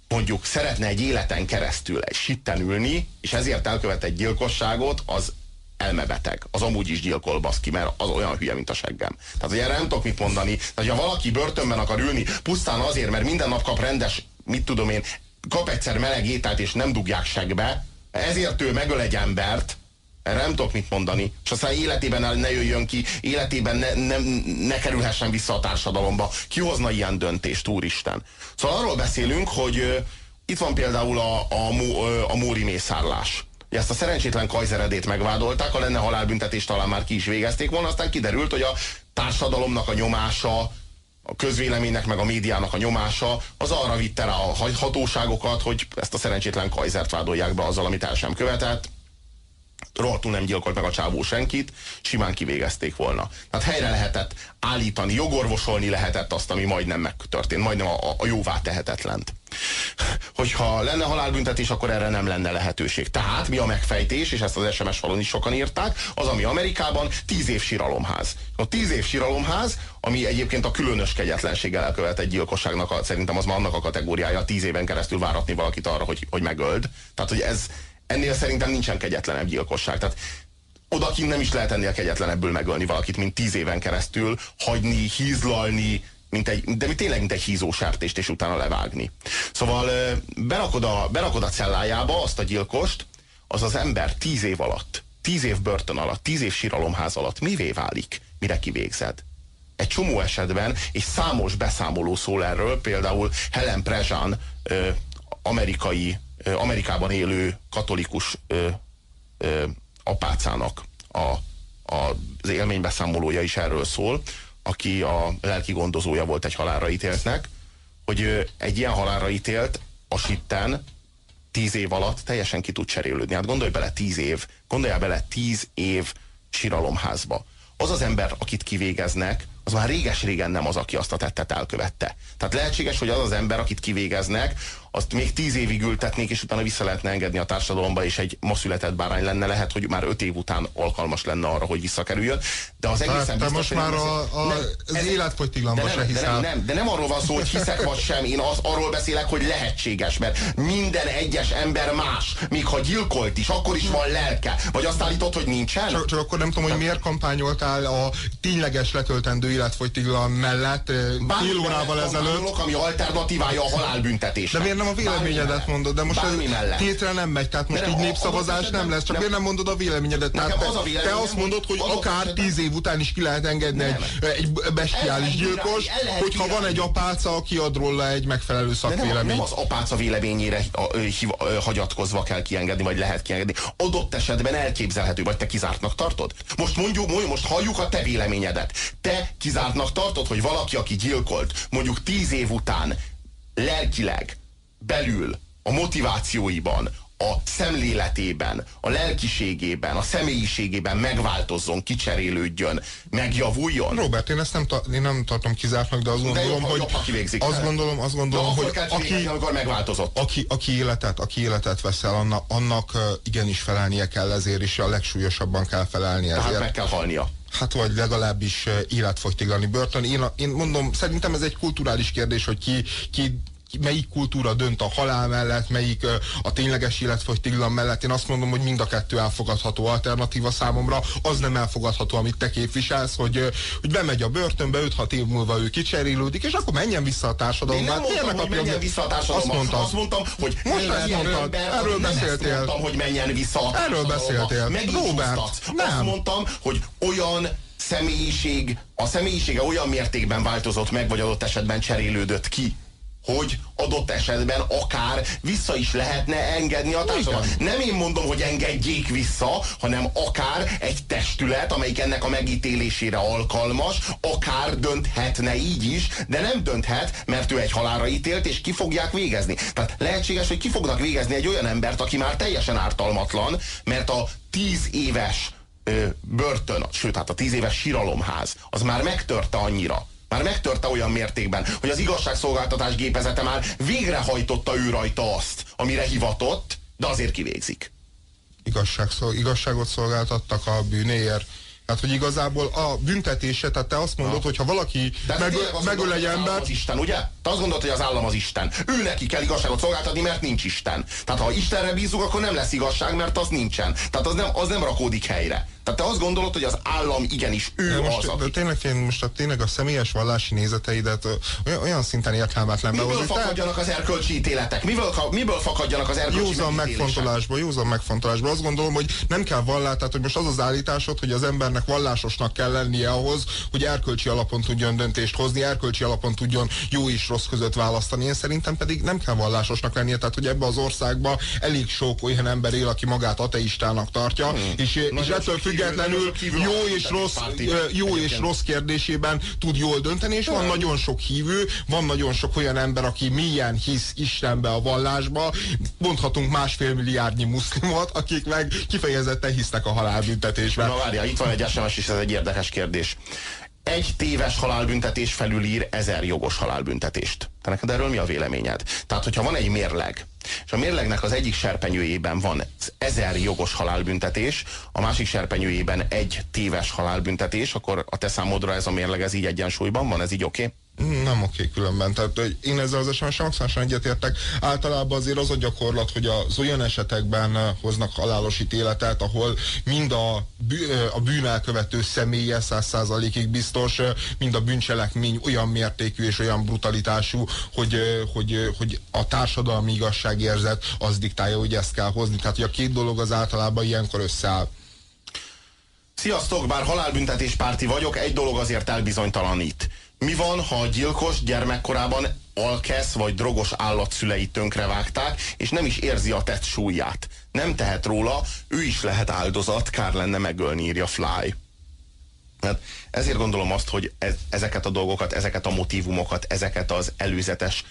mondjuk szeretne egy életen keresztül egy sitten ülni, és ezért elkövet egy gyilkosságot, az elmebeteg. Az amúgy is gyilkol baszki, mert az olyan hülye, mint a seggem. Tehát, erre nem tudok mit mondani. Tehát, ha valaki börtönben akar ülni, pusztán azért, mert minden nap kap rendes, mit tudom én, kap egyszer meleg ételt, és nem dugják segbe, ezért ő megöl egy embert, erre nem tudok mit mondani, és aztán életében ne jöjjön ki, életében ne, ne, ne kerülhessen vissza a társadalomba. Ki hozna ilyen döntést, úristen? Szóval arról beszélünk, hogy itt van például a, a, a, a Móri mészárlás ezt a szerencsétlen kajzeredét megvádolták, ha lenne halálbüntetés, talán már ki is végezték volna, aztán kiderült, hogy a társadalomnak a nyomása, a közvéleménynek meg a médiának a nyomása, az arra vitte rá a hatóságokat, hogy ezt a szerencsétlen kajzert vádolják be azzal, amit el sem követett. Rohadtul nem gyilkolt meg a csávó senkit, simán kivégezték volna. Tehát helyre lehetett állítani, jogorvosolni lehetett azt, ami majdnem megtörtént, majdnem a, a jóvá tehetetlent. Hogyha lenne halálbüntetés, akkor erre nem lenne lehetőség. Tehát mi a megfejtés, és ezt az SMS falon is sokan írták, az, ami Amerikában tíz év síralomház. A tíz év síralomház, ami egyébként a különös kegyetlenséggel elkövetett gyilkosságnak, a, szerintem az már annak a kategóriája, tíz éven keresztül váratni valakit arra, hogy, hogy megöld. Tehát, hogy ez, ennél szerintem nincsen kegyetlenebb gyilkosság. Tehát odakint nem is lehet ennél kegyetlenebből megölni valakit, mint tíz éven keresztül, hagyni, hízlalni, mint egy, de tényleg mint egy hízó sertést, és utána levágni. Szóval berakod a, berakod a cellájába azt a gyilkost, az az ember tíz év alatt, tíz év börtön alatt, tíz év síralomház alatt mivé válik, mire kivégzed? Egy csomó esetben, és számos beszámoló szól erről, például Helen Prezsán, amerikai, Amerikában élő katolikus apácának a, a, az élménybeszámolója is erről szól, aki a lelki gondozója volt egy halálra ítéltnek, hogy egy ilyen halálra ítélt a sitten tíz év alatt teljesen ki tud cserélődni. Hát gondolj bele tíz év, gondoljál bele tíz év síralomházba. Az az ember, akit kivégeznek, az már réges-régen nem az, aki azt a tettet elkövette. Tehát lehetséges, hogy az az ember, akit kivégeznek, azt még tíz évig ültetnék, és utána vissza lehetne engedni a társadalomba, és egy ma született bárány lenne, lehet, hogy már öt év után alkalmas lenne arra, hogy visszakerüljön. De az egészen te biztos, most már a, a, nem, az életfogytiglamba se hiszel. De nem, nem, de nem arról van szó, hogy hiszek vagy sem, én az, arról beszélek, hogy lehetséges, mert minden egyes ember más, még ha gyilkolt is, akkor is van lelke. Vagy azt állítod, hogy nincsen? Csak, csak akkor nem tudom, hogy miért kampányoltál a tényleges letöltendő életfogytiglan mellett fél órával ezelőtt. ami alternatívája a halálbüntetés. De miért nem a véleményedet mondod, de most tétre nem megy, tehát most így népszavazás nem lesz, csak miért nem mondod a véleményedet? Tehát te, a te azt mondod, hogy akár tíz év után is ki lehet engedni egy, egy bestiális gyilkos, hogyha van egy apáca, aki ad róla egy megfelelő szakvéleményt. Nem, az apáca véleményére hagyatkozva kell kiengedni, vagy lehet kiengedni. Adott esetben elképzelhető, vagy te kizártnak tartod? Most mondjuk, most halljuk a te véleményedet. Te kizártnak tartod, hogy valaki, aki gyilkolt, mondjuk tíz év után lelkileg belül, a motivációiban, a szemléletében, a lelkiségében, a személyiségében megváltozzon, kicserélődjön, megjavuljon. Robert, én ezt nem, ta, én nem tartom kizártnak, de azt gondolom, de jobb, hogy jobb, kivégzik, azt gondolom, azt gondolom, hogy aki, amikor megváltozott. Aki, aki, életet, aki életet veszel, annak, annak igenis felelnie kell ezért, és a legsúlyosabban kell felelni ezért. Tehát meg kell halnia. Hát vagy legalábbis életfogytiglani börtön. Én, én mondom, szerintem ez egy kulturális kérdés, hogy ki, ki melyik kultúra dönt a halál mellett, melyik a tényleges életfogytiglan mellett. Én azt mondom, hogy mind a kettő elfogadható alternatíva számomra. Az nem elfogadható, amit te képviselsz, hogy, hogy bemegy a börtönbe, 5-6 év múlva ő kicserélődik, és akkor menjen vissza a társadalomba. Én nem mondtam, hogy menjen vissza a társadalomba. Azt mondtam, azt mondtam hogy most ezt mondtad, erről beszéltél. Mondtam, hogy menjen vissza a Erről beszéltél. Robert, nem. Azt mondtam, hogy olyan személyiség, a személyisége olyan mértékben változott meg, vagy adott esetben cserélődött ki, hogy adott esetben akár vissza is lehetne engedni a társadalmat. Nem én mondom, hogy engedjék vissza, hanem akár egy testület, amelyik ennek a megítélésére alkalmas, akár dönthetne így is, de nem dönthet, mert ő egy halára ítélt, és ki fogják végezni. Tehát lehetséges, hogy ki fognak végezni egy olyan embert, aki már teljesen ártalmatlan, mert a tíz éves ö, börtön, sőt, hát a tíz éves síralomház, az már megtörte annyira, már megtörte olyan mértékben, hogy az igazságszolgáltatás gépezete már végrehajtotta ő rajta azt, amire hivatott, de azért kivégzik. Igazságszol, igazságot szolgáltattak a bűnéért. Tehát, hogy igazából a büntetése, tehát te azt mondod, ja. hogy ha valaki meg, megöl egy embert... Az Isten, ugye? Te azt gondolod, hogy az állam az Isten. Ő neki kell igazságot szolgáltatni, mert nincs Isten. Tehát ha Istenre bízunk, akkor nem lesz igazság, mert az nincsen. Tehát az nem, az nem rakódik helyre. Tehát te azt gondolod, hogy az állam igenis ő de most, az, aki... Tényleg, én most a, tényleg a személyes vallási nézeteidet olyan, olyan szinten értelmetlen Miből behozni. fakadjanak az erkölcsi ítéletek? Miből, miből fakadjanak az erkölcsi Józan megfontolásból, józan megfontolásból. Azt gondolom, hogy nem kell vallát, tehát hogy most az az állításod, hogy az embernek embernek vallásosnak kell lennie ahhoz, hogy erkölcsi alapon tudjon döntést hozni, erkölcsi alapon tudjon jó és rossz között választani. Én szerintem pedig nem kell vallásosnak lennie, tehát hogy ebbe az országba elég sok olyan ember él, aki magát ateistának tartja, hmm. és, és ettől függetlenül jó és rossz, jó és rossz kérdésében tud jól dönteni, és van nagyon sok hívő, van nagyon sok olyan ember, aki milyen hisz Istenbe a vallásba, mondhatunk másfél milliárdnyi muszlimot, akik meg kifejezetten hisznek a halálbüntetésben. Na várja, itt van egy SMS is, ez egy érdekes kérdés. Egy téves halálbüntetés felülír ezer jogos halálbüntetést. Te neked erről mi a véleményed? Tehát, hogyha van egy mérleg, és a mérlegnek az egyik serpenyőjében van ezer jogos halálbüntetés, a másik serpenyőjében egy téves halálbüntetés, akkor a te számodra ez a mérleg ez így egyensúlyban van, ez így oké? Okay? Nem oké különben. Tehát én ezzel az sms maximálisan egyetértek. Általában azért az a gyakorlat, hogy az olyan esetekben eh, hoznak halálos ítéletet, ahol mind a, eh, a bűn elkövető személye száz százalékig biztos, eh, mind a bűncselekmény olyan mértékű és olyan brutalitású, hogy, hogy, hogy a társadalmi igazságérzet az diktálja, hogy ezt kell hozni. Tehát, hogy a két dolog az általában ilyenkor összeáll. Sziasztok, bár halálbüntetés párti vagyok, egy dolog azért elbizonytalanít mi van, ha a gyilkos gyermekkorában alkesz vagy drogos állatszüleit tönkrevágták, és nem is érzi a tett súlyát. Nem tehet róla, ő is lehet áldozat, kár lenne megölni, írja Fly. Hát ezért gondolom azt, hogy ez, ezeket a dolgokat, ezeket a motivumokat, ezeket az előzetes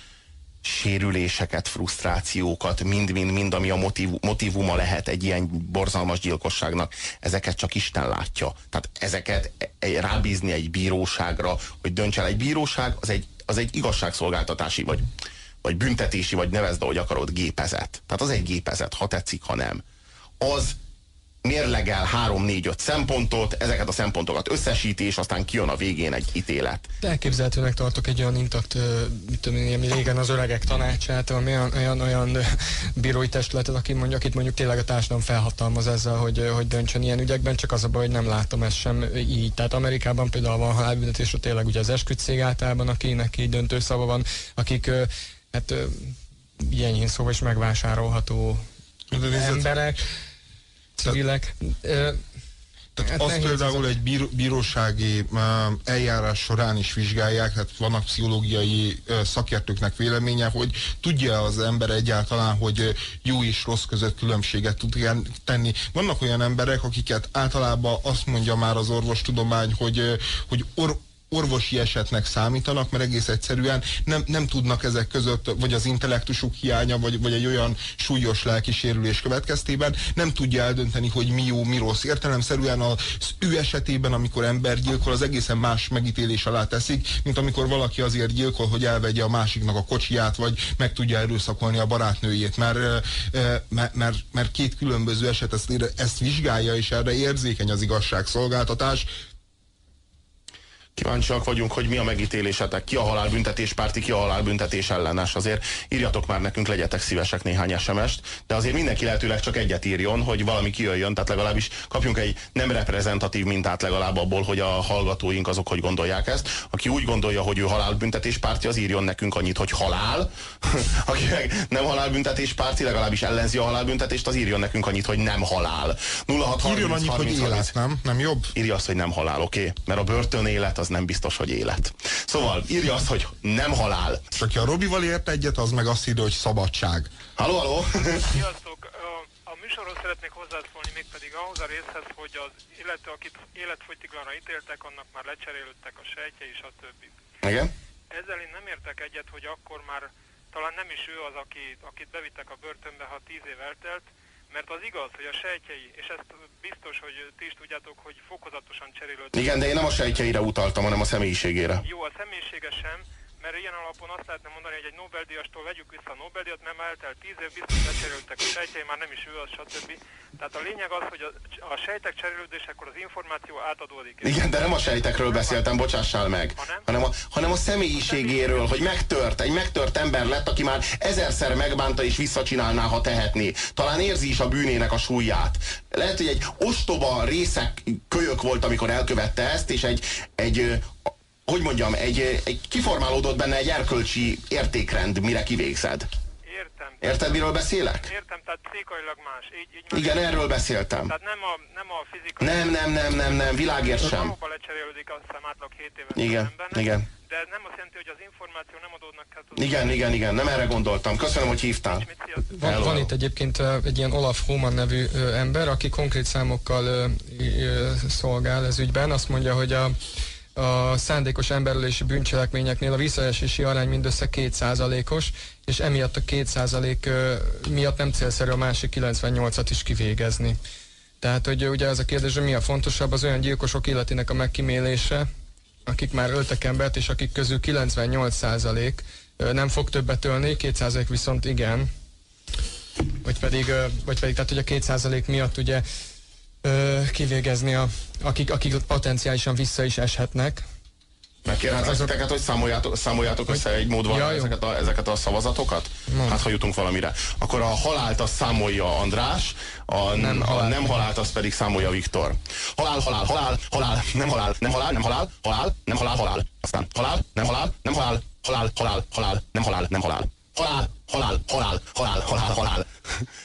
sérüléseket, frusztrációkat, mind-mind-mind, ami a motiv, motivuma lehet egy ilyen borzalmas gyilkosságnak, ezeket csak Isten látja. Tehát ezeket e, e, rábízni egy bíróságra, hogy dönts el egy bíróság, az egy, az egy igazságszolgáltatási, vagy, vagy büntetési, vagy nevezd, ahogy akarod, gépezet. Tehát az egy gépezet, ha tetszik, ha nem. Az mérlegel 3-4-5 szempontot, ezeket a szempontokat összesíti, és aztán kijön a végén egy ítélet. De elképzelhetőnek tartok egy olyan intakt, mit tudom én, régen az öregek tanácsát, ami olyan, olyan, olyan bírói testületet, aki mondja, akit mondjuk tényleg a társadalom felhatalmaz ezzel, hogy, hogy döntsön ilyen ügyekben, csak az a baj, hogy nem látom ezt sem így. Tehát Amerikában például van halálbüntetés, tényleg ugye az esküdtszég általában, akinek így döntő szava van, akik hát ilyen szóval is megvásárolható emberek civilek. Tehát hát azt például egy bíró, bírósági eljárás során is vizsgálják, tehát vannak pszichológiai szakértőknek véleménye, hogy tudja az ember egyáltalán, hogy jó és rossz között különbséget tud tenni. Vannak olyan emberek, akiket általában azt mondja már az orvostudomány, hogy, hogy or, orvosi esetnek számítanak, mert egész egyszerűen nem, nem tudnak ezek között, vagy az intellektusuk hiánya, vagy, vagy egy olyan súlyos lelkisérülés következtében nem tudja eldönteni, hogy mi jó, mi rossz. Értelemszerűen az ő esetében, amikor ember gyilkol, az egészen más megítélés alá teszik, mint amikor valaki azért gyilkol, hogy elvegye a másiknak a kocsiját, vagy meg tudja erőszakolni a barátnőjét, mert, mert, mert, mert két különböző eset ezt, ezt vizsgálja, és erre érzékeny az igazságszolgáltatás, Kíváncsiak vagyunk, hogy mi a megítélésetek, ki a halálbüntetés párti, ki a halálbüntetés ellenes. Azért írjatok már nekünk, legyetek szívesek néhány SMS-t, de azért mindenki lehetőleg csak egyet írjon, hogy valami kijöjjön, tehát legalábbis kapjunk egy nem reprezentatív mintát legalább abból, hogy a hallgatóink azok hogy gondolják ezt. Aki úgy gondolja, hogy ő halálbüntetés párti, az írjon nekünk annyit, hogy halál. Aki meg nem halálbüntetés párti, legalábbis ellenzi a halálbüntetést, az írjon nekünk annyit, hogy nem halál. 06 írjon annyit, 30, hogy élet, nem? Nem jobb? Írja azt, hogy nem halál, oké? Okay? Mert a börtön élet az nem biztos, hogy élet. Szóval írja azt, hogy nem halál. És aki a Robival ért egyet, az meg azt írja, hogy szabadság. Halló, halló! Sziasztok! A műsorhoz szeretnék hozzászólni mégpedig ahhoz a részhez, hogy az illető, akit életfogytiglanra ítéltek, annak már lecserélődtek a sejtjei, stb. Igen? Ezzel én nem értek egyet, hogy akkor már talán nem is ő az, aki, akit bevittek a börtönbe, ha tíz év eltelt, mert az igaz, hogy a sejtjei, és ezt biztos, hogy ti is tudjátok, hogy fokozatosan cserélődnek. Igen, de én nem a sejtjeire utaltam, hanem a személyiségére. Jó, a személyisége sem, mert ilyen alapon azt lehetne mondani, hogy egy Nobel-díjastól vegyük vissza a Nobel-díjat, mert már eltelt tíz év, biztos lecseréltek a sejtjei, már nem is ő az, stb. Tehát a lényeg az, hogy a, a sejtek cserélődésekor az információ átadódik. Igen, de nem a sejtekről beszéltem, bocsássál meg, hanem, hanem, a, hanem a személyiségéről, hogy megtört, egy megtört ember lett, aki már ezerszer megbánta és visszacsinálná, ha tehetné. Talán érzi is a bűnének a súlyát. Lehet, hogy egy ostoba részek kölyök volt, amikor elkövette ezt, és egy, egy hogy mondjam, egy, egy kiformálódott benne egy erkölcsi értékrend, mire kivégzed. Értem, Érted, miről beszélek? Értem, tehát pszichailag más. Így, így Igen, erről beszéltem. Tehát nem a, nem a fizikai... Nem, nem, nem, nem, nem, világért sem. Valóban lecserélődik azt hiszem átlag 7 éven Igen, embernek, igen. De ez nem azt jelenti, hogy az információ nem adódnak hát az Igen, igen, igen, nem erre gondoltam. Köszönöm, hogy hívtál. Van, Hello, van itt egyébként egy ilyen Olaf Homan nevű ember, aki konkrét számokkal szolgál ez ügyben. Azt mondja, hogy a, a szándékos emberölési bűncselekményeknél a visszaesési arány mindössze 2%-os, és emiatt a 2% ö, miatt nem célszerű a másik 98-at is kivégezni. Tehát, hogy ugye ez a kérdés, hogy mi a fontosabb, az olyan gyilkosok életének a megkímélése, akik már öltek embert, és akik közül 98% ö, nem fog többet ölni, 2% viszont igen. Vagy pedig, vagy pedig tehát, hogy a 2% miatt ugye ö, kivégezni, a, akik, akik potenciálisan vissza is eshetnek. Megkérhetlek Azok- titeket, hogy számoljátok, számoljátok össze egy módban Ja, ezeket, a, ezeket a szavazatokat? Nem. Hát, ha jutunk valamire. Akkor a halált azt számolja András, a nem, Nem a halált. nem halált azt pedig számolja Viktor. Halál, halál, halál, halál, nem halál, nem halál, nem halál, halál, nem halál, halál. Aztán halál, nem halál, nem halál, halál, halál, halál, nem halál, nem halál. Halál, halál, halál, halál, halál, halál.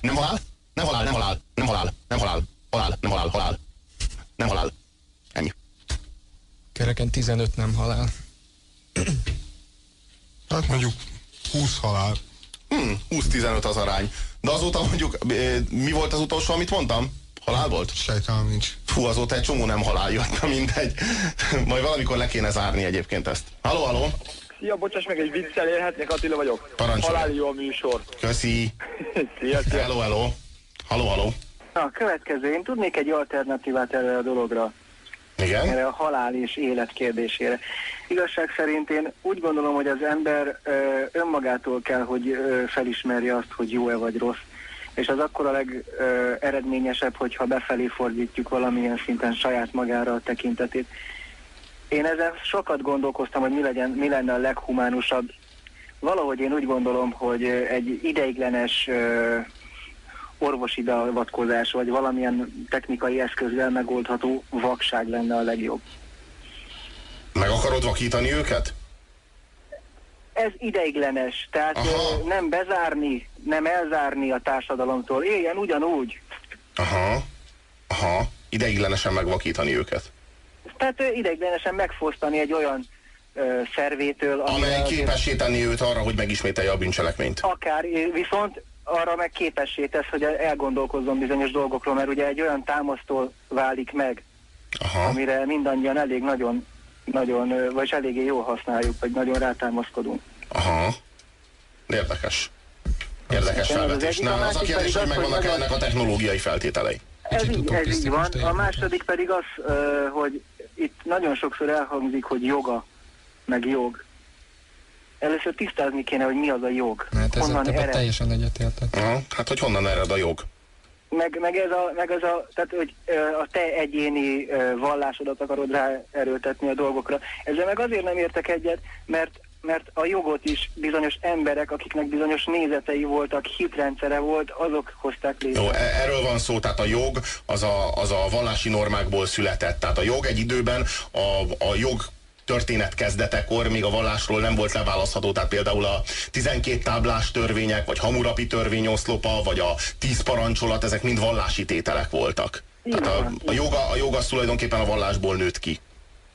Nem halál, nem halál, nem halál, nem halál, nem halál, halál, nem halál, halál. Nem halál. Ennyi. Kereken 15 nem halál. Hát mondjuk 20 halál. Hmm, 20-15 az arány. De azóta mondjuk, eh, mi volt az utolsó, amit mondtam? Halál volt? Sejtelem nincs. Fú, azóta egy csomó nem halál jött, na mindegy. Majd valamikor le kéne zárni egyébként ezt. Halló, halló, Szia, bocsáss meg, egy viccel élhetnék, Attila vagyok. Parancsolj. Haláli jó a műsor. köszi. szia, szia. Hello, hello. Halló, halló. Na, következő. Én tudnék egy alternatívát erre a dologra, Igen? erre a halál és élet kérdésére. Igazság szerint én úgy gondolom, hogy az ember ö, önmagától kell, hogy ö, felismerje azt, hogy jó-e vagy rossz. És az akkor a legeredményesebb, hogyha befelé fordítjuk valamilyen szinten saját magára a tekintetét. Én ezen sokat gondolkoztam, hogy mi, legyen, mi lenne a leghumánusabb. Valahogy én úgy gondolom, hogy egy ideiglenes ö, orvosi beavatkozás, vagy valamilyen technikai eszközzel megoldható vakság lenne a legjobb. Meg akarod vakítani őket? Ez ideiglenes, tehát Aha. nem bezárni, nem elzárni a társadalomtól, éljen ugyanúgy. Aha. Aha. Ideiglenesen megvakítani őket. Tehát ideiglenesen megfosztani egy olyan ö, szervétől, Amely képessé tenni őt arra, hogy megismételje a bűncselekményt. akár, viszont arra meg képessé tesz, hogy elgondolkozzon bizonyos dolgokról, mert ugye egy olyan támasztól válik meg, Aha. amire mindannyian elég nagyon, nagyon, vagy eléggé jól használjuk, vagy nagyon rátámaszkodunk. Aha. Érdekes. Érdekes az felvetés. egyik, Nem, a az a kérdés, hogy az, megvannak ennek a technológiai feltételei. Ez így, ez így van. A második pedig az, hogy itt nagyon sokszor elhangzik, hogy joga, meg jog. Először tisztázni kéne, hogy mi az a jog. Hát ezzel Honnan ered. teljesen egyetértek. Aha. Hát, hogy honnan ered a jog? Meg, meg, ez a, meg ez a, tehát, hogy a te egyéni vallásodat akarod rá erőltetni a dolgokra. Ezzel meg azért nem értek egyet, mert mert a jogot is bizonyos emberek, akiknek bizonyos nézetei voltak, hitrendszere volt, azok hozták létre. Jó, e- erről van szó, tehát a jog az a, az a vallási normákból született. Tehát a jog egy időben a, a jog történet kezdetekor még a vallásról nem volt leválasztható, tehát például a 12 táblás törvények, vagy Hamurapi törvényoszlopa, vagy a 10 parancsolat, ezek mind vallási tételek voltak. Így Tehát a, van, a, így joga, a jog az tulajdonképpen a vallásból nőtt ki.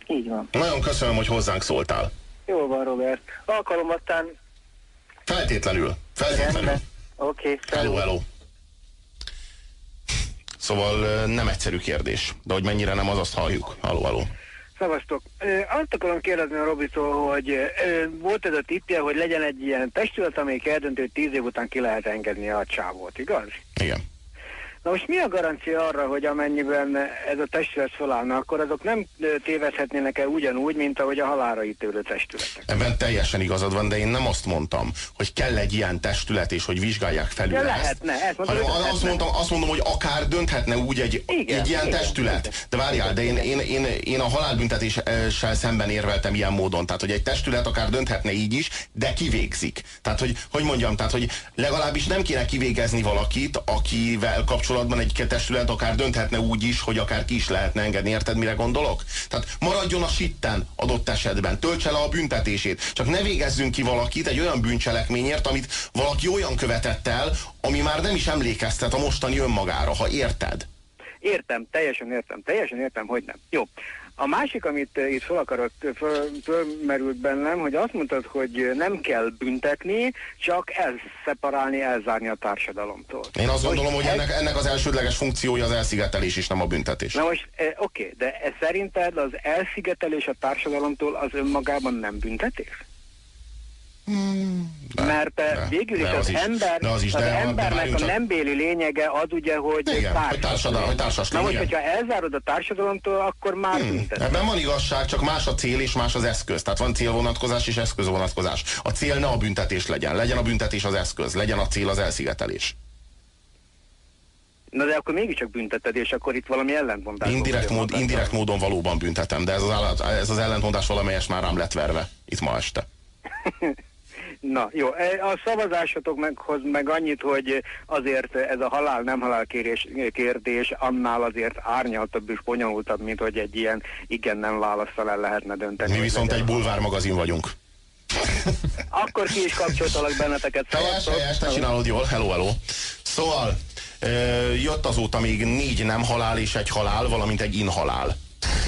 Így van. Nagyon köszönöm, hogy hozzánk szóltál. Jól van, Robert. Alkalomattán Feltétlenül. Feltétlenül. Oké, okay, Hello, hello. Szóval nem egyszerű kérdés, de hogy mennyire nem, az azt halljuk. Halló, halló. Szevasztok. Ö, Azt akarom kérdezni a Robitól, hogy volt ez a tippje, hogy legyen egy ilyen testület, amelyik eldöntő, hogy tíz év után ki lehet engedni a csávót, igaz? Igen. Na most mi a garancia arra, hogy amennyiben ez a testület felállna, akkor azok nem tévedhetnének el ugyanúgy, mint ahogy a halára ítélő testületek? Ebben teljesen igazad van, de én nem azt mondtam, hogy kell egy ilyen testület, és hogy vizsgálják felül ezt. lehetne, ezt mondom, hanem hogy azt, lehetne. mondtam, azt mondom, hogy akár dönthetne úgy egy, Igen, egy ilyen igen, testület. igen. De várjál, de én, én, én, én a halálbüntetéssel szemben érveltem ilyen módon. Tehát, hogy egy testület akár dönthetne így is, de kivégzik. Tehát, hogy, hogy mondjam, tehát, hogy legalábbis nem kéne kivégezni valakit, akivel kapcsolatban kapcsolatban egy testület akár dönthetne úgy is, hogy akár ki is lehetne engedni. Érted, mire gondolok? Tehát maradjon a sitten adott esetben, töltse le a büntetését. Csak ne végezzünk ki valakit egy olyan bűncselekményért, amit valaki olyan követett el, ami már nem is emlékeztet a mostani önmagára, ha érted. Értem, teljesen értem, teljesen értem, hogy nem. Jó. A másik, amit uh, itt fel akarok, föl, fölmerült bennem, hogy azt mondtad, hogy nem kell büntetni, csak elszeparálni, elzárni a társadalomtól. Én azt gondolom, hogy ennek, ennek az elsődleges funkciója az elszigetelés is, nem a büntetés. Na most, eh, oké, de ez szerinted az elszigetelés a társadalomtól az önmagában nem büntetés? Mert eh, de, végül is de az, az is, ember, de az is, az de- de embernek várjunk a csak. nembéli lényege az ugye, hogy Igen, társas hogy társadalom- hogy társas Na most, hogyha elzárod a társadalomtól, akkor már hmm. büntetés. Ebben van igazság, csak más a cél és más az eszköz. Tehát van célvonatkozás és eszközvonatkozás. A cél ne a büntetés legyen. Legyen a büntetés az eszköz. Legyen a cél az elszigetelés. Na de akkor mégiscsak bünteted, és akkor itt valami ellentmondás. Indirekt, mód, indirekt módon valóban büntetem, de ez az, állat- ez az ellentmondás valamelyes már rám lett verve itt ma este. Na jó, e, a szavazásotokhoz meg, meg annyit, hogy azért ez a halál nem halál kérés, kérdés annál azért árnyaltabb és bonyolultabb, mint hogy egy ilyen igen-nem választal el lehetne dönteni. Mi viszont egy bulvár magazin vagyunk. Akkor ki is kapcsoltalak benneteket. Helyes, helyes, te csinálod jól. Hello, hello. Szóval, jött azóta még négy nem halál és egy halál, valamint egy inhalál.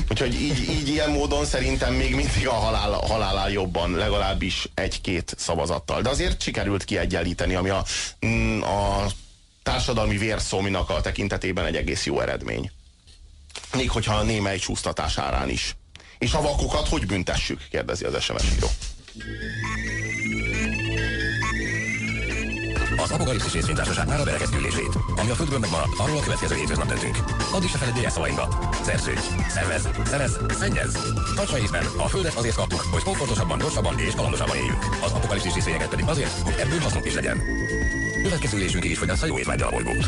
Úgyhogy így, így ilyen módon szerintem még mindig a halál, a halál áll jobban, legalábbis egy-két szavazattal. De azért sikerült kiegyenlíteni, ami a, mm, a társadalmi vérszóminak a tekintetében egy egész jó eredmény. Még hogyha a némely csúsztatás árán is. És a vakokat hogy büntessük? kérdezi az SMS író. Az Apokalipszis részvénytársaság már a berekeztülését. Ami a földből megmaradt, arról a következő hétköznap döntünk. Addig se feledje szavainkat. Szerződj, szervez, szerez, szennyez. Tartsa észben, a földet azért kaptuk, hogy komfortosabban, gyorsabban és kalandosabban éljünk. Az apokalipszis részvényeket pedig azért, hogy ebből hasznunk is legyen. Következő ülésünk is fogyaszt a jó étvágyal bolygót.